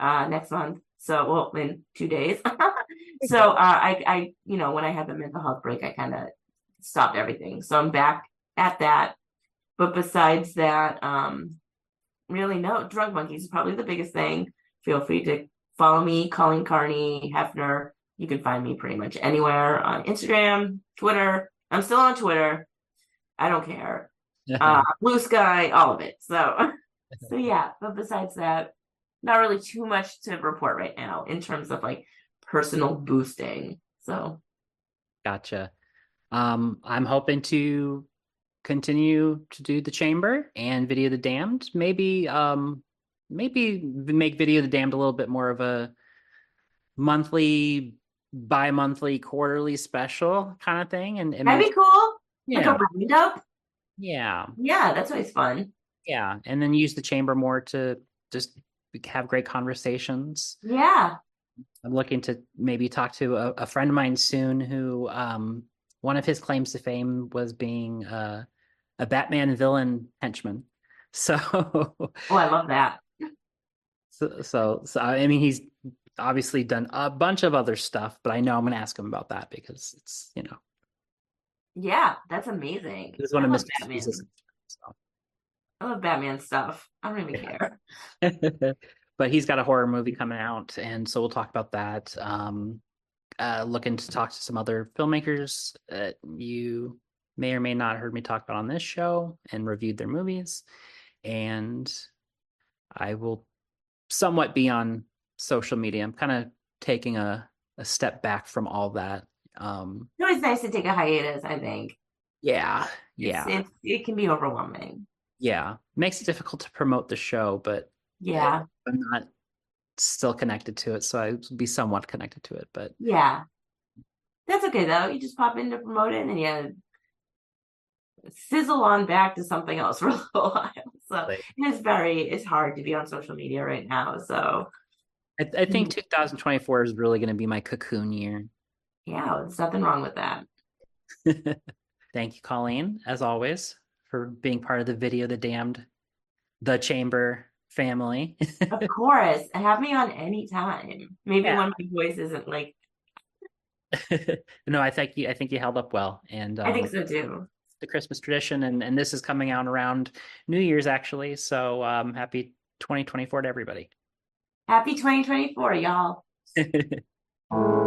uh next month. So well in two days so uh i i you know when i had the mental health break i kind of stopped everything. So i'm back at that. But besides that um really no Drunk Monkeys is probably the biggest thing. Feel free to follow me Kolleen Carney Hoepfner. You can find me pretty much anywhere on instagram twitter. I'm still on twitter. I don't care. Uh blue sky all of it. So so yeah but besides that not really too much to report right now in terms of like personal boosting so Gotcha. Um, I'm hoping to continue to do the chamber and video the damned. Maybe, um, maybe make video the damned a little bit more of a monthly, bi-monthly, quarterly special kind of thing. And, and that'd be cool like yeah, a roundup yeah, yeah that's always fun yeah, and then use the chamber more to just have great conversations. yeah I'm looking to maybe talk to a, a friend of mine soon who um, one of his claims to fame was being uh, a Batman villain henchman. So, Oh, I love that. so, so, so, I mean, he's obviously done a bunch of other stuff, but I know I'm going to ask him about that because it's, you know, Yeah, that's amazing. it's one I of Mr. Batman. So. I love Batman stuff. I don't even care. but he's got a horror movie coming out, and so we'll talk about that. Um, uh, looking to talk to some other filmmakers that you may or may not have heard me talk about on this show and reviewed their movies, and I will somewhat be on social media. I'm kind of taking a a step back from all that. Um, It's always nice to take a hiatus, I think. yeah, It's- yeah, It's, it can be overwhelming. yeah. Makes it difficult to promote the show, but Yeah. I'm not still connected to it, so I would be somewhat connected to it. But Yeah. That's okay though. You just pop in to promote it and you sizzle on back to something else for a little while. So Like- it's very it's hard to be on social media right now. So I, I think mm-hmm. 2024 is really going to be my cocoon year. yeah, there's nothing wrong with that. Thank you, Kolleen, as always, for being part of the video, The Damned, The Chamber family. Of course. Have me on any time. Maybe Yeah. when my voice isn't like no, I think you. I think you held up well, and I think um, so too. the Christmas tradition, and and this is coming out around New Year's actually. So um, happy 2024 to everybody. Happy 2024, y'all.